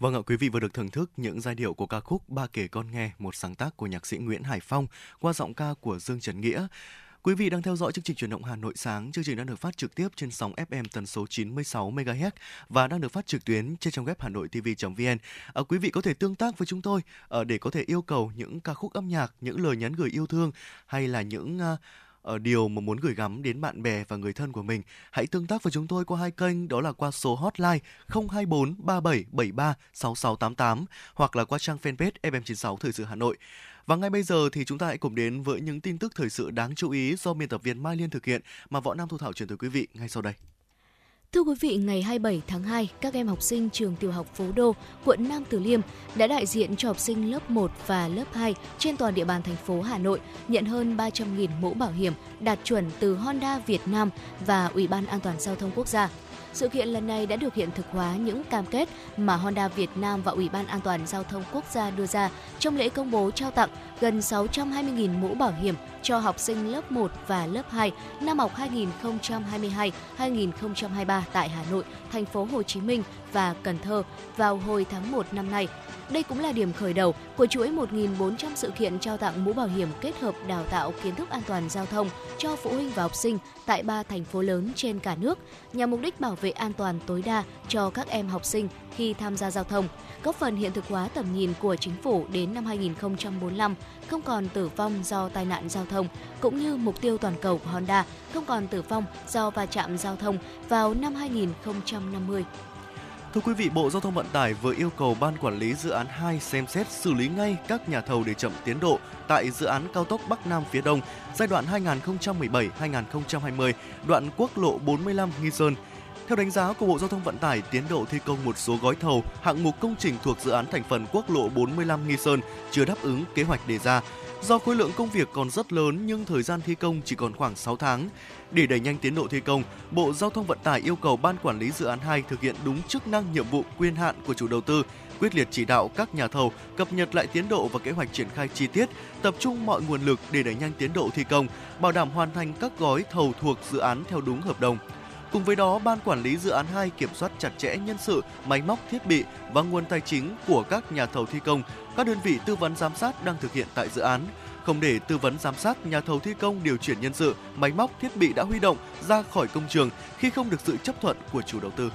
Vâng ạ, quý vị vừa được thưởng thức những giai điệu của ca khúc Ba kể con nghe, một sáng tác của nhạc sĩ Nguyễn Hải Phong qua giọng ca của Dương Trần Nghĩa. Quý vị đang theo dõi chương trình truyền động Hà Nội sáng. Chương trình đang được phát trực tiếp trên sóng FM tần số 96 MHz và đang được phát trực tuyến trên trang web hanoitv.vn. À, quý vị có thể tương tác với chúng tôi à, để có thể yêu cầu những ca khúc âm nhạc, những lời nhắn gửi yêu thương hay là những uh, ở điều mà muốn gửi gắm đến bạn bè và người thân của mình, hãy tương tác với chúng tôi qua hai kênh đó là qua số hotline 024 3773 6688 hoặc là qua trang fanpage FM96 Thời sự Hà Nội. Và ngay bây giờ thì chúng ta hãy cùng đến với những tin tức thời sự đáng chú ý do biên tập viên Mai Liên thực hiện mà Võ Nam Thu Thảo truyền tới quý vị ngay sau đây. Thưa quý vị, ngày 27 tháng 2, các em học sinh trường tiểu học Phố Đô, quận Nam Từ Liêm đã đại diện cho học sinh lớp 1 và lớp 2 trên toàn địa bàn thành phố Hà Nội nhận hơn 300.000 mũ bảo hiểm đạt chuẩn từ Honda Việt Nam và Ủy ban An toàn giao thông quốc gia. Sự kiện lần này đã được hiện thực hóa những cam kết mà Honda Việt Nam và Ủy ban An toàn Giao thông Quốc gia đưa ra trong lễ công bố trao tặng gần 620.000 mũ bảo hiểm cho học sinh lớp 1 và lớp 2 năm học 2022-2023 tại Hà Nội, thành phố Hồ Chí Minh và Cần Thơ vào hồi tháng 1 năm nay. Đây cũng là điểm khởi đầu của chuỗi 1.400 sự kiện trao tặng mũ bảo hiểm kết hợp đào tạo kiến thức an toàn giao thông cho phụ huynh và học sinh tại ba thành phố lớn trên cả nước, nhằm mục đích bảo vệ an toàn tối đa cho các em học sinh khi tham gia giao thông, góp phần hiện thực hóa tầm nhìn của chính phủ đến năm 2045 không còn tử vong do tai nạn giao thông, cũng như mục tiêu toàn cầu của Honda không còn tử vong do va chạm giao thông vào năm 2050. Thưa quý vị, Bộ Giao thông Vận tải vừa yêu cầu Ban Quản lý Dự án 2 xem xét xử lý ngay các nhà thầu để chậm tiến độ tại dự án cao tốc Bắc Nam phía Đông giai đoạn 2017-2020, đoạn quốc lộ 45 Nghi Sơn. Theo đánh giá của Bộ Giao thông Vận tải, tiến độ thi công một số gói thầu, hạng mục công trình thuộc dự án thành phần quốc lộ 45 Nghi Sơn chưa đáp ứng kế hoạch đề ra. Do khối lượng công việc còn rất lớn nhưng thời gian thi công chỉ còn khoảng 6 tháng. Để đẩy nhanh tiến độ thi công, Bộ Giao thông Vận tải yêu cầu Ban Quản lý Dự án 2 thực hiện đúng chức năng nhiệm vụ quyền hạn của chủ đầu tư, quyết liệt chỉ đạo các nhà thầu cập nhật lại tiến độ và kế hoạch triển khai chi tiết, tập trung mọi nguồn lực để đẩy nhanh tiến độ thi công, bảo đảm hoàn thành các gói thầu thuộc dự án theo đúng hợp đồng. Cùng với đó, Ban Quản lý Dự án 2 kiểm soát chặt chẽ nhân sự, máy móc, thiết bị và nguồn tài chính của các nhà thầu thi công, các đơn vị tư vấn giám sát đang thực hiện tại dự án, không để tư vấn giám sát nhà thầu thi công điều chuyển nhân sự, máy móc, thiết bị đã huy động ra khỏi công trường khi không được sự chấp thuận của chủ đầu tư.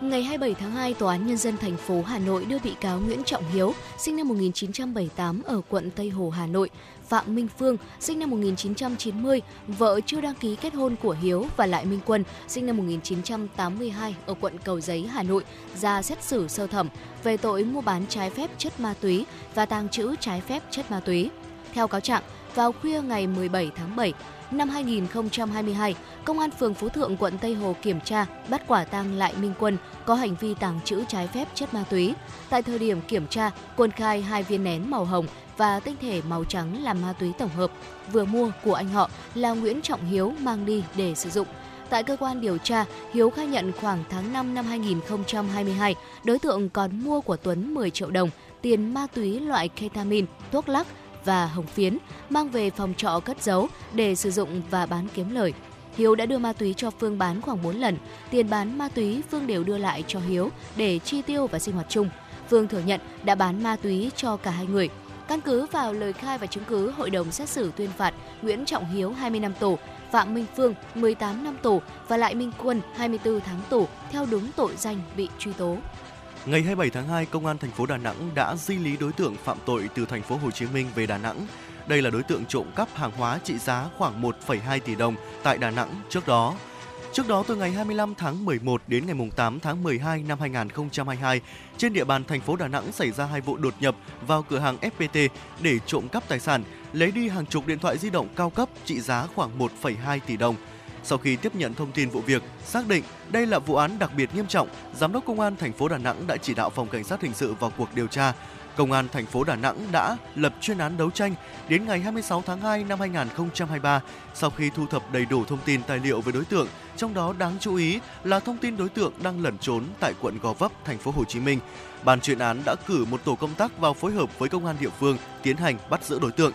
Ngày 27 tháng 2, Tòa án Nhân dân thành phố Hà Nội đưa bị cáo Nguyễn Trọng Hiếu, sinh năm 1978 ở quận Tây Hồ, Hà Nội, Phạm Minh Phương, sinh năm 1990, vợ chưa đăng ký kết hôn của Hiếu và Lại Minh Quân, sinh năm 1982 ở quận Cầu Giấy, Hà Nội, ra xét xử sơ thẩm về tội mua bán trái phép chất ma túy và tàng trữ trái phép chất ma túy. Theo cáo trạng, vào khuya ngày 17 tháng 7, năm 2022, Công an phường Phú Thượng, quận Tây Hồ kiểm tra, bắt quả tang Lại Minh Quân có hành vi tàng trữ trái phép chất ma túy. Tại thời điểm kiểm tra, Quân khai hai viên nén màu hồng và tinh thể màu trắng là ma túy tổng hợp vừa mua của anh họ là Nguyễn Trọng Hiếu mang đi để sử dụng. Tại cơ quan điều tra, Hiếu khai nhận khoảng tháng 5 năm 2022, đối tượng còn mua của Tuấn 10 triệu đồng tiền ma túy loại ketamin, thuốc lắc và hồng phiến mang về phòng trọ cất giấu để sử dụng và bán kiếm lời. Hiếu đã đưa ma túy cho Phương bán khoảng 4 lần. Tiền bán ma túy Phương đều đưa lại cho Hiếu để chi tiêu và sinh hoạt chung. Phương thừa nhận đã bán ma túy cho cả hai người. Căn cứ vào lời khai và chứng cứ, hội đồng xét xử tuyên phạt Nguyễn Trọng Hiếu 20 năm tù, Phạm Minh Phương 18 năm tù và Lại Minh Quân 24 tháng tù theo đúng tội danh bị truy tố. Ngày 27 tháng 2, Công an thành phố Đà Nẵng đã di lý đối tượng phạm tội từ thành phố Hồ Chí Minh về Đà Nẵng. Đây là đối tượng trộm cắp hàng hóa trị giá khoảng 1,2 tỷ đồng tại Đà Nẵng trước đó. Trước đó từ ngày 25 tháng 11 đến ngày 8 tháng 12 năm 2022, trên địa bàn thành phố Đà Nẵng xảy ra hai vụ đột nhập vào cửa hàng FPT để trộm cắp tài sản, lấy đi hàng chục điện thoại di động cao cấp trị giá khoảng 1,2 tỷ đồng. Sau khi tiếp nhận thông tin vụ việc, xác định đây là vụ án đặc biệt nghiêm trọng, Giám đốc Công an thành phố Đà Nẵng đã chỉ đạo phòng cảnh sát hình sự vào cuộc điều tra. Công an thành phố Đà Nẵng đã lập chuyên án đấu tranh đến ngày 26 tháng 2 năm 2023 sau khi thu thập đầy đủ thông tin tài liệu về đối tượng, trong đó đáng chú ý là thông tin đối tượng đang lẩn trốn tại quận Gò Vấp, thành phố Hồ Chí Minh. Ban chuyên án đã cử một tổ công tác vào phối hợp với công an địa phương tiến hành bắt giữ đối tượng.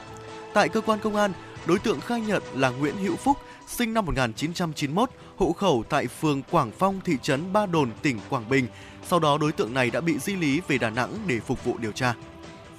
Tại cơ quan công an, đối tượng khai nhận là Nguyễn Hữu Phúc, sinh năm 1991, hộ khẩu tại phường Quảng Phong, thị trấn Ba Đồn, tỉnh Quảng Bình. Sau đó đối tượng này đã bị di lý về Đà Nẵng để phục vụ điều tra.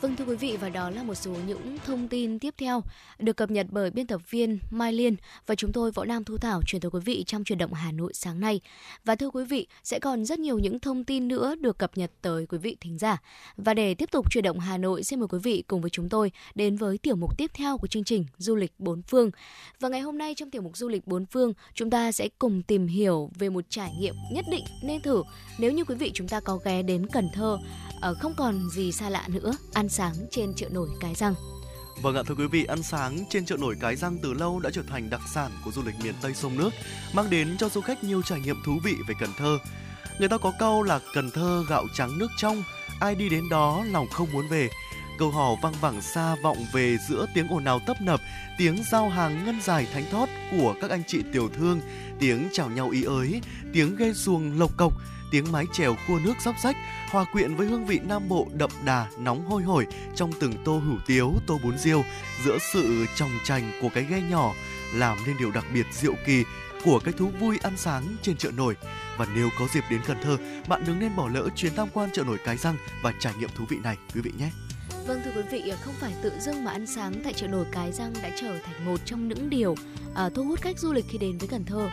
Vâng thưa quý vị và đó là một số những thông tin tiếp theo được cập nhật bởi biên tập viên Mai Liên và chúng tôi Võ Nam Thu Thảo chuyển tới quý vị trong chuyển động Hà Nội sáng nay. Và thưa quý vị, sẽ còn rất nhiều những thông tin nữa được cập nhật tới quý vị thính giả. Và để tiếp tục chuyển động Hà Nội, xin mời quý vị cùng với chúng tôi đến với tiểu mục tiếp theo của chương trình Du lịch bốn phương. Và ngày hôm nay trong tiểu mục Du lịch bốn phương, chúng ta sẽ cùng tìm hiểu về một trải nghiệm nhất định nên thử nếu như quý vị chúng ta có ghé đến Cần Thơ ờ, không còn gì xa lạ nữa ăn ăn sáng trên chợ nổi cái răng Vâng ạ thưa quý vị, ăn sáng trên chợ nổi Cái Răng từ lâu đã trở thành đặc sản của du lịch miền Tây sông nước, mang đến cho du khách nhiều trải nghiệm thú vị về Cần Thơ. Người ta có câu là Cần Thơ gạo trắng nước trong, ai đi đến đó lòng không muốn về. Câu hò vang vẳng xa vọng về giữa tiếng ồn ào tấp nập, tiếng giao hàng ngân dài thánh thót của các anh chị tiểu thương, tiếng chào nhau ý ới, tiếng ghe xuồng lộc cộc, tiếng mái chèo khua nước róc rách hòa quyện với hương vị nam bộ đậm đà nóng hôi hổi trong từng tô hủ tiếu tô bún riêu giữa sự tròng trành của cái ghe nhỏ làm nên điều đặc biệt diệu kỳ của cái thú vui ăn sáng trên chợ nổi và nếu có dịp đến Cần Thơ, bạn đừng nên bỏ lỡ chuyến tham quan chợ nổi Cái Răng và trải nghiệm thú vị này quý vị nhé. Vâng thưa quý vị, không phải tự dưng mà ăn sáng tại chợ nổi Cái Răng đã trở thành một trong những điều uh, thu hút khách du lịch khi đến với Cần Thơ.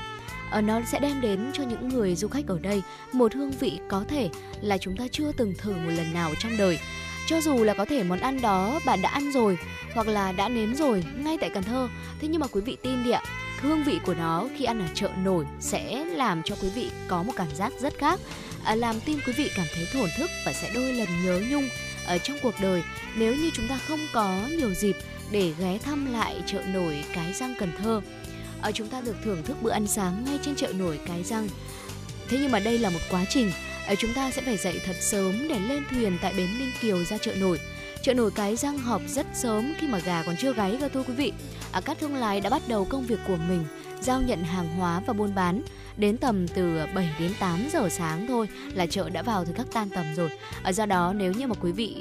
Ờ, nó sẽ đem đến cho những người du khách ở đây một hương vị có thể là chúng ta chưa từng thử một lần nào trong đời. Cho dù là có thể món ăn đó bạn đã ăn rồi hoặc là đã nếm rồi ngay tại Cần Thơ thế nhưng mà quý vị tin đi ạ hương vị của nó khi ăn ở chợ nổi sẽ làm cho quý vị có một cảm giác rất khác à, làm tim quý vị cảm thấy thổn thức và sẽ đôi lần nhớ nhung ở trong cuộc đời nếu như chúng ta không có nhiều dịp để ghé thăm lại chợ nổi cái răng Cần Thơ ở chúng ta được thưởng thức bữa ăn sáng ngay trên chợ nổi cái răng. Thế nhưng mà đây là một quá trình. Ở chúng ta sẽ phải dậy thật sớm để lên thuyền tại bến ninh kiều ra chợ nổi. Chợ nổi cái răng họp rất sớm khi mà gà còn chưa gáy cơ thưa quý vị. À, các thương lái đã bắt đầu công việc của mình giao nhận hàng hóa và buôn bán đến tầm từ 7 đến 8 giờ sáng thôi là chợ đã vào thời khắc tan tầm rồi. Ở do đó nếu như mà quý vị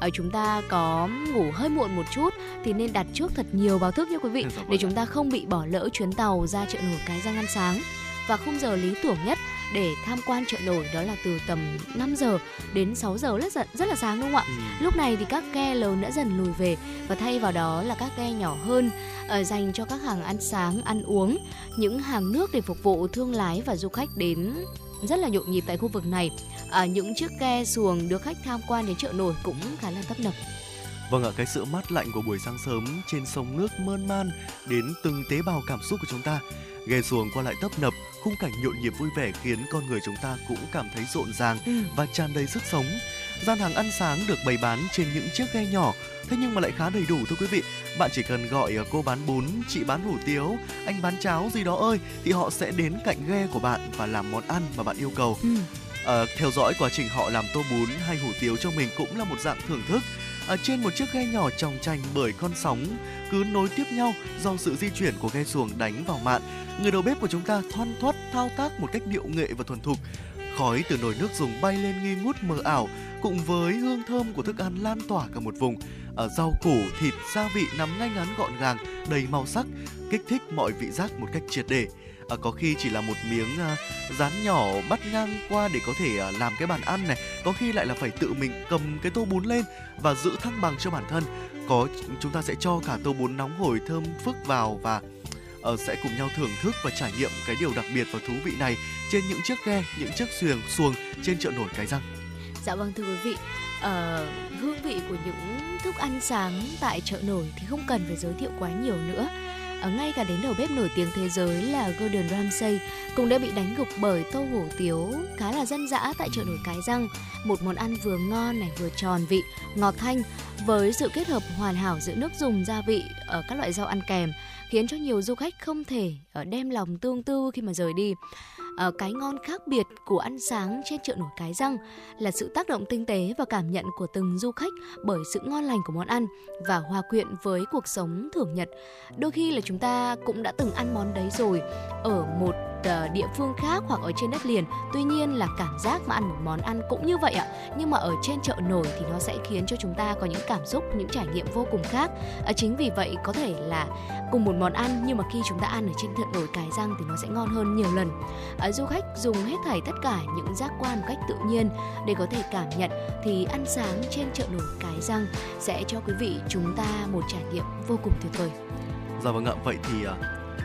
ở chúng ta có ngủ hơi muộn một chút thì nên đặt trước thật nhiều báo thức nha quý vị *laughs* để chúng ta không bị bỏ lỡ chuyến tàu ra chợ nổi cái răng ăn sáng và khung giờ lý tưởng nhất để tham quan chợ nổi đó là từ tầm 5 giờ đến 6 giờ rất là, rất là sáng đúng không ạ? Ừ. Lúc này thì các ghe lớn đã dần lùi về và thay vào đó là các ghe nhỏ hơn uh, dành cho các hàng ăn sáng, ăn uống, những hàng nước để phục vụ thương lái và du khách đến rất là nhộn nhịp tại khu vực này. À, những chiếc ghe xuồng đưa khách tham quan đến chợ nổi cũng khá là tấp nập. Vâng ạ, cái sự mát lạnh của buổi sáng sớm trên sông nước mơn man đến từng tế bào cảm xúc của chúng ta. Ghe xuồng qua lại tấp nập, khung cảnh nhộn nhịp vui vẻ khiến con người chúng ta cũng cảm thấy rộn ràng ừ. và tràn đầy sức sống. Gian hàng ăn sáng được bày bán trên những chiếc ghe nhỏ, thế nhưng mà lại khá đầy đủ thưa quý vị. Bạn chỉ cần gọi ờ, cô bán bún, chị bán hủ tiếu, anh bán cháo gì đó ơi thì họ sẽ đến cạnh ghe của bạn và làm món ăn mà bạn yêu cầu. Ừ. À, theo dõi quá trình họ làm tô bún hay hủ tiếu cho mình cũng là một dạng thưởng thức ở trên một chiếc ghe nhỏ tròng trành bởi con sóng cứ nối tiếp nhau do sự di chuyển của ghe xuồng đánh vào mạn. Người đầu bếp của chúng ta thoăn thoắt thao tác một cách điệu nghệ và thuần thục. Khói từ nồi nước dùng bay lên nghi ngút mờ ảo, cùng với hương thơm của thức ăn lan tỏa cả một vùng. Ở rau củ, thịt, gia vị nằm ngay ngắn gọn gàng, đầy màu sắc, kích thích mọi vị giác một cách triệt để à, có khi chỉ là một miếng à, rán nhỏ bắt ngang qua để có thể à, làm cái bàn ăn này. Có khi lại là phải tự mình cầm cái tô bún lên và giữ thăng bằng cho bản thân. Có chúng ta sẽ cho cả tô bún nóng hổi thơm phức vào và uh, sẽ cùng nhau thưởng thức và trải nghiệm cái điều đặc biệt và thú vị này trên những chiếc ghe những chiếc xuồng xuồng trên chợ nổi cái răng. Dạ vâng thưa quý vị. Uh, hương vị của những thức ăn sáng tại chợ nổi thì không cần phải giới thiệu quá nhiều nữa ở ngay cả đến đầu bếp nổi tiếng thế giới là Gordon Ramsay cũng đã bị đánh gục bởi tô hủ tiếu khá là dân dã tại chợ nổi Cái Răng. Một món ăn vừa ngon này vừa tròn vị, ngọt thanh với sự kết hợp hoàn hảo giữa nước dùng gia vị ở các loại rau ăn kèm khiến cho nhiều du khách không thể ờ, đem lòng tương tư khi mà rời đi. Ờ, cái ngon khác biệt của ăn sáng trên chợ nổi cái răng là sự tác động tinh tế và cảm nhận của từng du khách bởi sự ngon lành của món ăn và hòa quyện với cuộc sống thường nhật. Đôi khi là chúng ta cũng đã từng ăn món đấy rồi, ở một uh, địa phương khác hoặc ở trên đất liền. Tuy nhiên là cảm giác mà ăn một món ăn cũng như vậy ạ. Nhưng mà ở trên chợ nổi thì nó sẽ khiến cho chúng ta có những cảm xúc những trải nghiệm vô cùng khác. À, chính vì vậy có thể là cùng một món ăn nhưng mà khi chúng ta ăn ở trên chợ nổi cái răng thì nó sẽ ngon hơn nhiều lần. À, du khách dùng hết thảy tất cả những giác quan một cách tự nhiên để có thể cảm nhận thì ăn sáng trên chợ nổi cái răng sẽ cho quý vị chúng ta một trải nghiệm vô cùng tuyệt vời. Dạ vâng ạ, vậy thì ờ,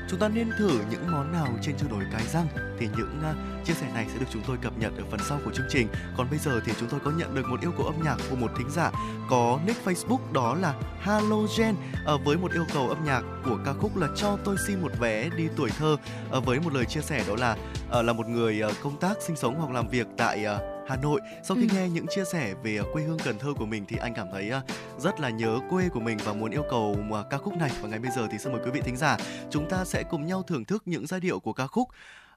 chúng ta nên thử những món nào trên chợ đổi cái răng thì những uh, chia sẻ này sẽ được chúng tôi cập nhật ở phần sau của chương trình. Còn bây giờ thì chúng tôi có nhận được một yêu cầu âm nhạc của một thính giả có nick Facebook đó là Halogen uh, với một yêu cầu âm nhạc của ca khúc là cho tôi xin một vé đi tuổi thơ uh, với một lời chia sẻ đó là uh, là một người uh, công tác sinh sống hoặc làm việc tại uh, Hà Nội. Sau khi ừ. nghe những chia sẻ về quê hương Cần Thơ của mình thì anh cảm thấy rất là nhớ quê của mình và muốn yêu cầu ca khúc này. Và ngay bây giờ thì xin mời quý vị thính giả, chúng ta sẽ cùng nhau thưởng thức những giai điệu của ca khúc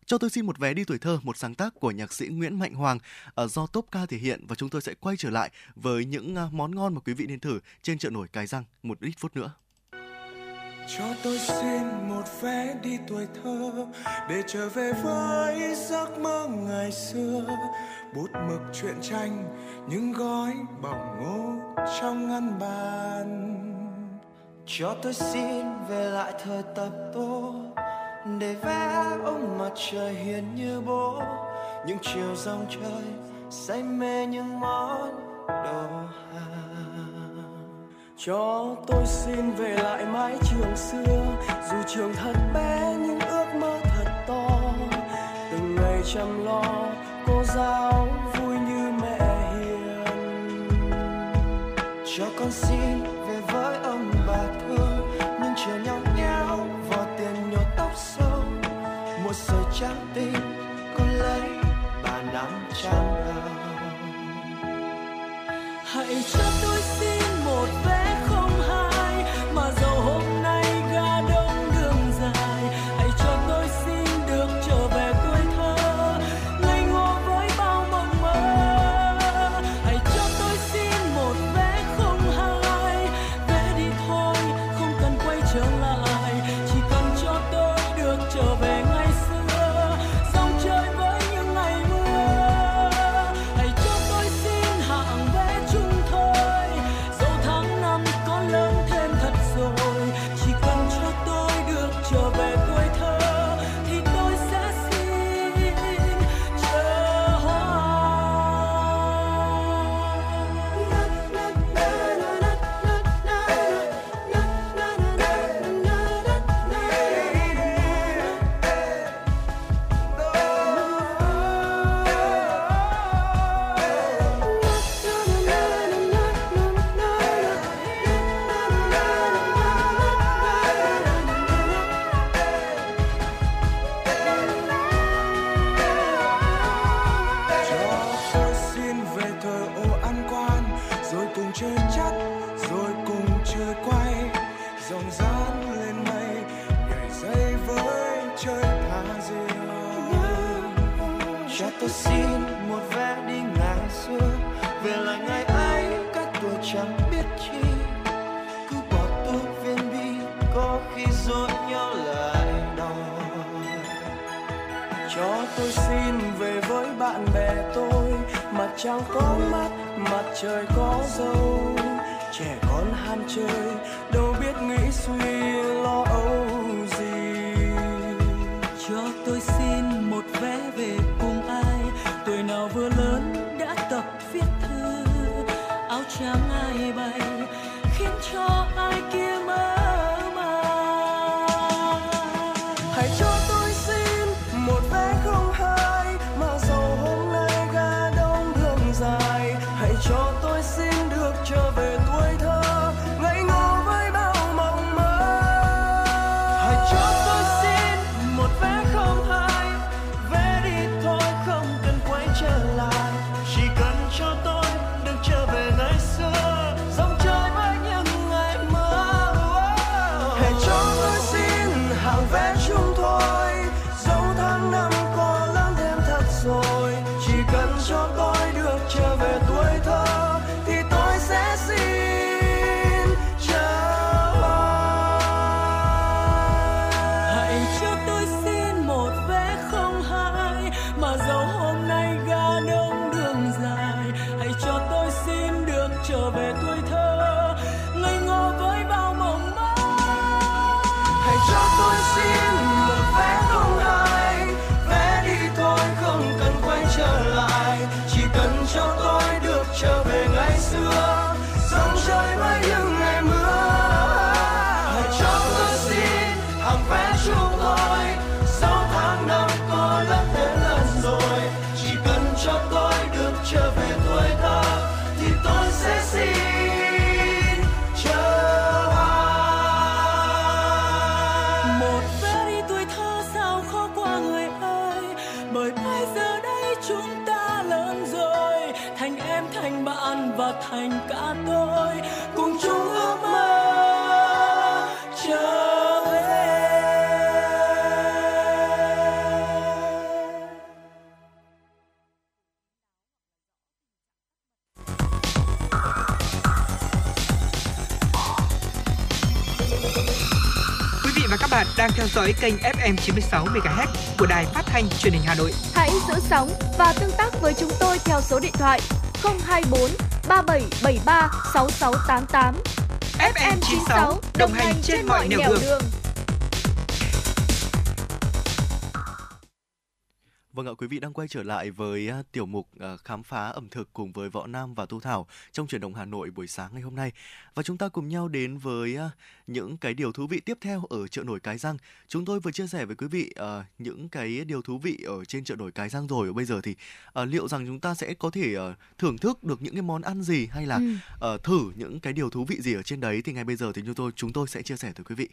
cho tôi xin một vé đi tuổi thơ, một sáng tác của nhạc sĩ Nguyễn Mạnh Hoàng uh, do Top Ca thể hiện và chúng tôi sẽ quay trở lại với những món ngon mà quý vị nên thử trên chợ nổi Cái Răng một ít phút nữa. Cho tôi xin một vé đi tuổi thơ, để trở về với giấc mơ ngày xưa. Bút mực truyện tranh, những gói bỏng ngô trong ngăn bàn. Cho tôi xin về lại thời tập tô, để vẽ ông mặt trời hiền như bố. Những chiều dòng trời say mê những món đồ hàng cho tôi xin về lại mái trường xưa, dù trường thật bé nhưng ước mơ thật to. Từng ngày chăm lo, cô giáo thành cả tôi cùng chung ước mơ trở về Quý vị và các bạn đang theo dõi kênh FM 96 MHz của đài phát thanh truyền hình Hà Nội. Hãy giữ sóng và tương tác với chúng tôi theo số điện thoại 024 3773 6688. FM 96 đồng hành trên mọi nẻo đường. Vâng ạ, quý vị đang quay trở lại với à, tiểu mục à, khám phá ẩm thực cùng với Võ Nam và Thu Thảo trong chuyển động Hà Nội buổi sáng ngày hôm nay. Và chúng ta cùng nhau đến với à, những cái điều thú vị tiếp theo ở chợ nổi Cái Răng. Chúng tôi vừa chia sẻ với quý vị những cái điều thú vị ở trên chợ nổi Cái Răng rồi. Bây giờ thì liệu rằng chúng ta sẽ có thể thưởng thức được những cái món ăn gì hay là Ừ. à, thử những cái điều thú vị gì ở trên đấy thì ngay bây giờ thì chúng tôi chúng tôi sẽ chia sẻ tới quý vị.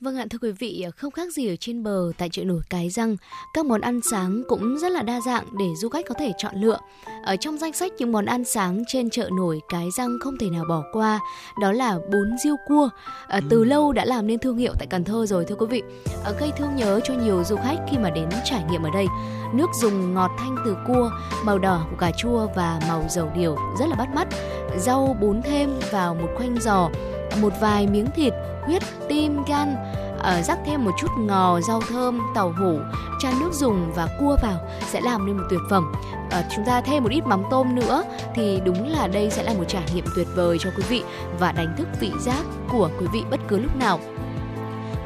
Vâng ạ, thưa quý vị, không khác gì ở trên bờ tại chợ nổi Cái Răng, các món ăn sáng cũng rất là đa dạng để du khách có thể chọn lựa. Ở trong danh sách những món ăn sáng trên chợ nổi Cái Răng không thể nào bỏ qua, đó là bún riêu cua. À, từ lâu đã làm nên thương hiệu tại Cần Thơ rồi thưa quý vị. À, gây thương nhớ cho nhiều du khách khi mà đến trải nghiệm ở đây. Nước dùng ngọt thanh từ cua, màu đỏ của cà chua và màu dầu điều rất là bắt mắt. Rau bún thêm vào một khoanh giò, một vài miếng thịt, huyết, tim, gan, ở rắc thêm một chút ngò, rau thơm, tàu hủ chan nước dùng và cua vào sẽ làm nên một tuyệt phẩm. À, chúng ta thêm một ít mắm tôm nữa thì đúng là đây sẽ là một trải nghiệm tuyệt vời cho quý vị và đánh thức vị giác của quý vị bất cứ lúc nào.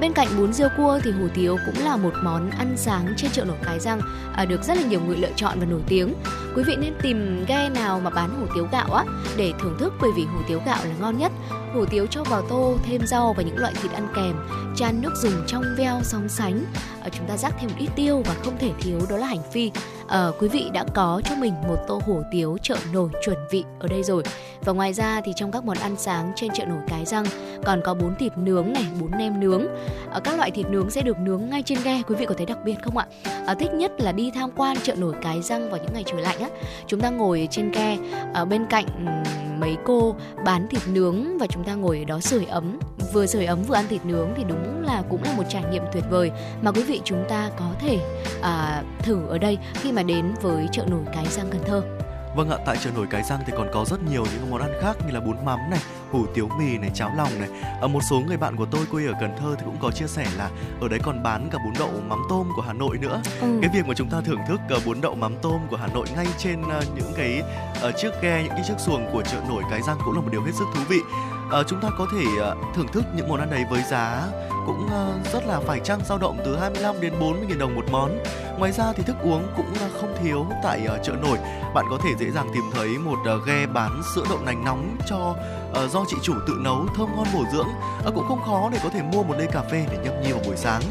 Bên cạnh bún riêu cua thì hủ tiếu cũng là một món ăn sáng trên chợ nổi Cái Răng à, được rất là nhiều người lựa chọn và nổi tiếng. Quý vị nên tìm ghe nào mà bán hủ tiếu gạo á để thưởng thức bởi vì hủ tiếu gạo là ngon nhất. Hủ tiếu cho vào tô thêm rau và những loại thịt ăn kèm, chan nước dùng trong veo sóng sánh. À, chúng ta rắc thêm một ít tiêu và không thể thiếu đó là hành phi. À, quý vị đã có cho mình một tô hủ tiếu chợ nổi chuẩn vị ở đây rồi. Và ngoài ra thì trong các món ăn sáng trên chợ nổi Cái Răng còn có bún thịt nướng này, bún nem nướng. Ở các loại thịt nướng sẽ được nướng ngay trên ghe, quý vị có thấy đặc biệt không ạ? À, thích nhất là đi tham quan chợ nổi Cái Răng vào những ngày trời lạnh á. Chúng ta ngồi trên ghe ở bên cạnh mấy cô bán thịt nướng và chúng ta ngồi ở đó sưởi ấm vừa sưởi ấm vừa ăn thịt nướng thì đúng là cũng là một trải nghiệm tuyệt vời mà quý vị chúng ta có thể à, thử ở đây khi mà đến với chợ nổi Cái Răng Cần Thơ. Vâng ạ, tại chợ nổi Cái Răng thì còn có rất nhiều những món ăn khác như là bún mắm này, hủ tiếu mì này, cháo lòng này. Ở một số người bạn của tôi quê ở Cần Thơ thì cũng có chia sẻ là ở đấy còn bán cả bún đậu mắm tôm của Hà Nội nữa. Ừ. Cái việc mà chúng ta thưởng thức uh, bún đậu mắm tôm của Hà Nội ngay trên uh, những cái uh, chiếc ghe, những cái chiếc xuồng của chợ nổi Cái Răng cũng là một điều hết sức thú vị. Ờ, chúng ta có thể uh, thưởng thức những món ăn đấy với giá cũng uh, rất là phải chăng dao động từ 25 đến 40 nghìn đồng một món. Ngoài ra thì thức uống cũng uh, không thiếu tại uh, chợ nổi. Bạn có thể dễ dàng tìm thấy một uh, ghe bán sữa đậu nành nóng cho uh, do chị chủ tự nấu thơm ngon bổ dưỡng. Uh, cũng không khó để có thể mua một ly cà phê để nhâm nhi vào buổi sáng.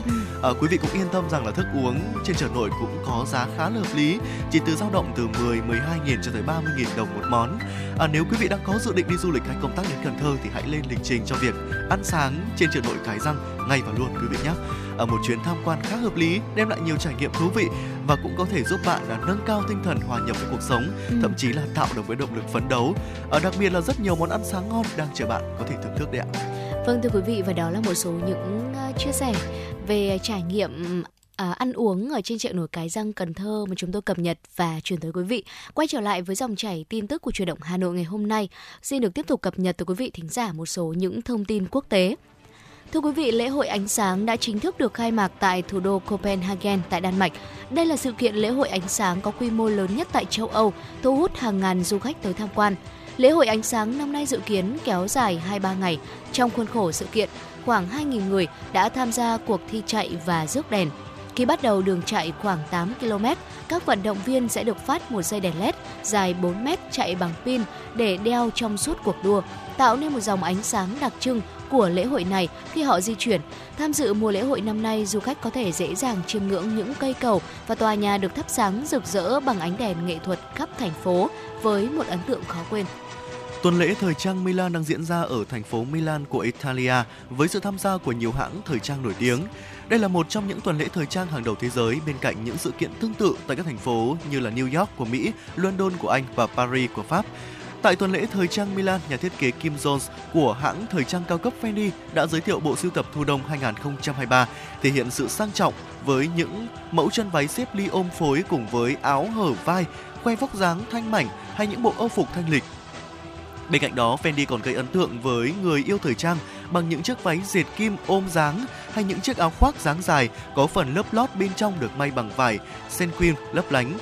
Uh, quý vị cũng yên tâm rằng là thức uống trên chợ nổi cũng có giá khá là hợp lý, chỉ từ dao động từ 10 12 nghìn cho tới 30 nghìn đồng một món. À, nếu quý vị đang có dự định đi du lịch hay công tác đến Cần Thơ thì hãy lên lịch trình cho việc ăn sáng trên chợ nổi Cái Răng ngay và luôn quý vị nhé. Ở một chuyến tham quan khá hợp lý, đem lại nhiều trải nghiệm thú vị và cũng có thể giúp bạn là nâng cao tinh thần hòa nhập với cuộc sống, thậm chí là tạo được với động lực phấn đấu. Ở đặc biệt là rất nhiều món ăn sáng ngon đang chờ bạn có thể thưởng thức đấy ạ. Vâng thưa quý vị và đó là một số những uh, chia sẻ về trải nghiệm à, ăn uống ở trên chợ nổi Cái Răng Cần Thơ mà chúng tôi cập nhật và truyền tới quý vị. Quay trở lại với dòng chảy tin tức của truyền động Hà Nội ngày hôm nay, xin được tiếp tục cập nhật tới quý vị thính giả một số những thông tin quốc tế. Thưa quý vị, lễ hội ánh sáng đã chính thức được khai mạc tại thủ đô Copenhagen tại Đan Mạch. Đây là sự kiện lễ hội ánh sáng có quy mô lớn nhất tại châu Âu, thu hút hàng ngàn du khách tới tham quan. Lễ hội ánh sáng năm nay dự kiến kéo dài 2-3 ngày. Trong khuôn khổ sự kiện, khoảng 2.000 người đã tham gia cuộc thi chạy và rước đèn. Khi bắt đầu đường chạy khoảng 8 km, các vận động viên sẽ được phát một dây đèn LED dài 4 mét chạy bằng pin để đeo trong suốt cuộc đua, tạo nên một dòng ánh sáng đặc trưng của lễ hội này khi họ di chuyển. Tham dự mùa lễ hội năm nay, du khách có thể dễ dàng chiêm ngưỡng những cây cầu và tòa nhà được thắp sáng rực rỡ bằng ánh đèn nghệ thuật khắp thành phố với một ấn tượng khó quên. Tuần lễ thời trang Milan đang diễn ra ở thành phố Milan của Italia với sự tham gia của nhiều hãng thời trang nổi tiếng. Đây là một trong những tuần lễ thời trang hàng đầu thế giới bên cạnh những sự kiện tương tự tại các thành phố như là New York của Mỹ, London của Anh và Paris của Pháp. Tại tuần lễ thời trang Milan, nhà thiết kế Kim Jones của hãng thời trang cao cấp Fendi đã giới thiệu bộ sưu tập thu đông 2023, thể hiện sự sang trọng với những mẫu chân váy xếp ly ôm phối cùng với áo hở vai, khoe vóc dáng thanh mảnh hay những bộ âu phục thanh lịch Bên cạnh đó, Fendi còn gây ấn tượng với người yêu thời trang bằng những chiếc váy dệt kim ôm dáng hay những chiếc áo khoác dáng dài có phần lớp lót bên trong được may bằng vải sequin lấp lánh.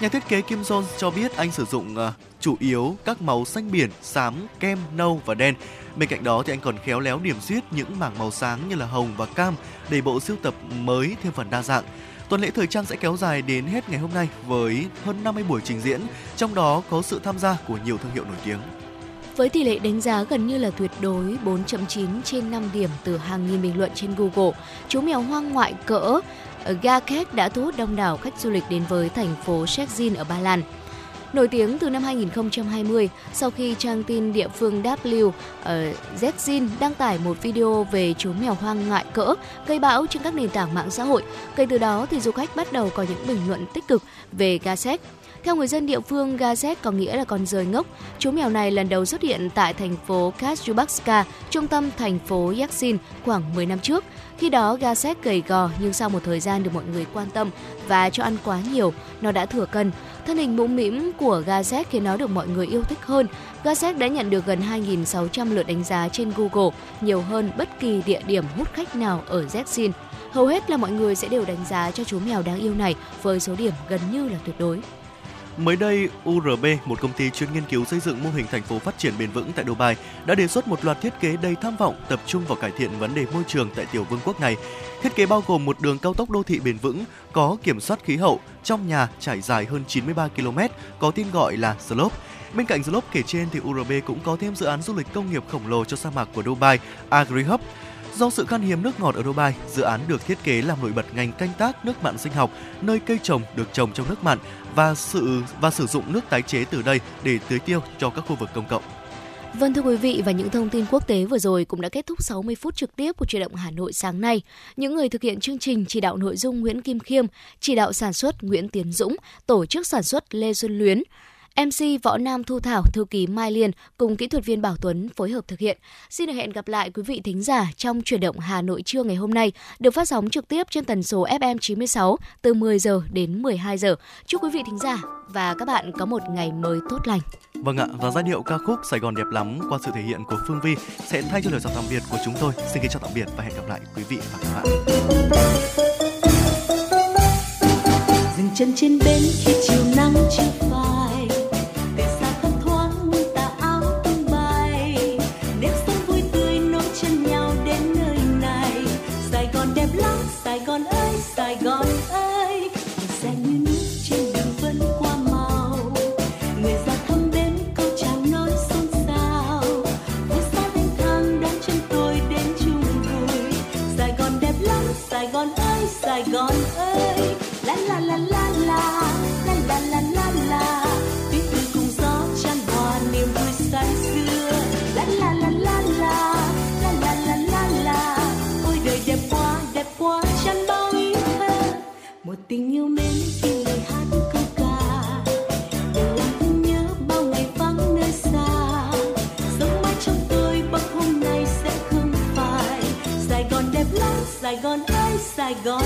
Nhà thiết kế Kim Jones cho biết anh sử dụng uh, chủ yếu các màu xanh biển, xám, kem, nâu và đen. Bên cạnh đó thì anh còn khéo léo điểm xuyết những mảng màu sáng như là hồng và cam để bộ sưu tập mới thêm phần đa dạng. Tuần lễ thời trang sẽ kéo dài đến hết ngày hôm nay với hơn 50 buổi trình diễn, trong đó có sự tham gia của nhiều thương hiệu nổi tiếng. Với tỷ lệ đánh giá gần như là tuyệt đối 4.9 trên 5 điểm từ hàng nghìn bình luận trên Google, chú mèo hoang ngoại cỡ ờ, Gaket đã thu hút đông đảo khách du lịch đến với thành phố Szczecin ở Ba Lan. Nổi tiếng từ năm 2020, sau khi trang tin địa phương W ờ, ở Zin đăng tải một video về chú mèo hoang ngại cỡ gây bão trên các nền tảng mạng xã hội. Kể từ đó thì du khách bắt đầu có những bình luận tích cực về Gasek. Theo người dân địa phương, Gazet có nghĩa là con rơi ngốc. Chú mèo này lần đầu xuất hiện tại thành phố Kazubakska, trung tâm thành phố Yaksin khoảng 10 năm trước. Khi đó, Gazet gầy gò nhưng sau một thời gian được mọi người quan tâm và cho ăn quá nhiều, nó đã thừa cân. Thân hình mũm mĩm của Gazet khiến nó được mọi người yêu thích hơn. Gazet đã nhận được gần 2.600 lượt đánh giá trên Google, nhiều hơn bất kỳ địa điểm hút khách nào ở Yaksin. Hầu hết là mọi người sẽ đều đánh giá cho chú mèo đáng yêu này với số điểm gần như là tuyệt đối. Mới đây, URB, một công ty chuyên nghiên cứu xây dựng mô hình thành phố phát triển bền vững tại Dubai, đã đề xuất một loạt thiết kế đầy tham vọng tập trung vào cải thiện vấn đề môi trường tại tiểu vương quốc này. Thiết kế bao gồm một đường cao tốc đô thị bền vững có kiểm soát khí hậu trong nhà trải dài hơn 93 km, có tên gọi là Slope. Bên cạnh Slope kể trên thì URB cũng có thêm dự án du lịch công nghiệp khổng lồ cho sa mạc của Dubai, AgriHub, Do sự khan hiếm nước ngọt ở Dubai, dự án được thiết kế làm nổi bật ngành canh tác nước mặn sinh học, nơi cây trồng được trồng trong nước mặn và sự và sử dụng nước tái chế từ đây để tưới tiêu cho các khu vực công cộng. Vâng thưa quý vị và những thông tin quốc tế vừa rồi cũng đã kết thúc 60 phút trực tiếp của truyền động Hà Nội sáng nay. Những người thực hiện chương trình chỉ đạo nội dung Nguyễn Kim Khiêm, chỉ đạo sản xuất Nguyễn Tiến Dũng, tổ chức sản xuất Lê Xuân Luyến, MC Võ Nam Thu Thảo, thư ký Mai Liên cùng kỹ thuật viên Bảo Tuấn phối hợp thực hiện. Xin được hẹn gặp lại quý vị thính giả trong chuyển động Hà Nội trưa ngày hôm nay, được phát sóng trực tiếp trên tần số FM 96 từ 10 giờ đến 12 giờ. Chúc quý vị thính giả và các bạn có một ngày mới tốt lành. Vâng ạ, và giai điệu ca khúc Sài Gòn đẹp lắm qua sự thể hiện của Phương Vi sẽ thay cho lời chào tạm biệt của chúng tôi. Xin kính chào tạm biệt và hẹn gặp lại quý vị và các bạn. Dừng chân trên bến khi chiều nắng chưa phai tình yêu mến khi lời hát câu ca. Để làm thương nhớ bao ngày vắng nơi xa. Sống mãi trong tôi bắc hôm nay sẽ không phải Sài Gòn đẹp lắm, Sài Gòn ơi, Sài Gòn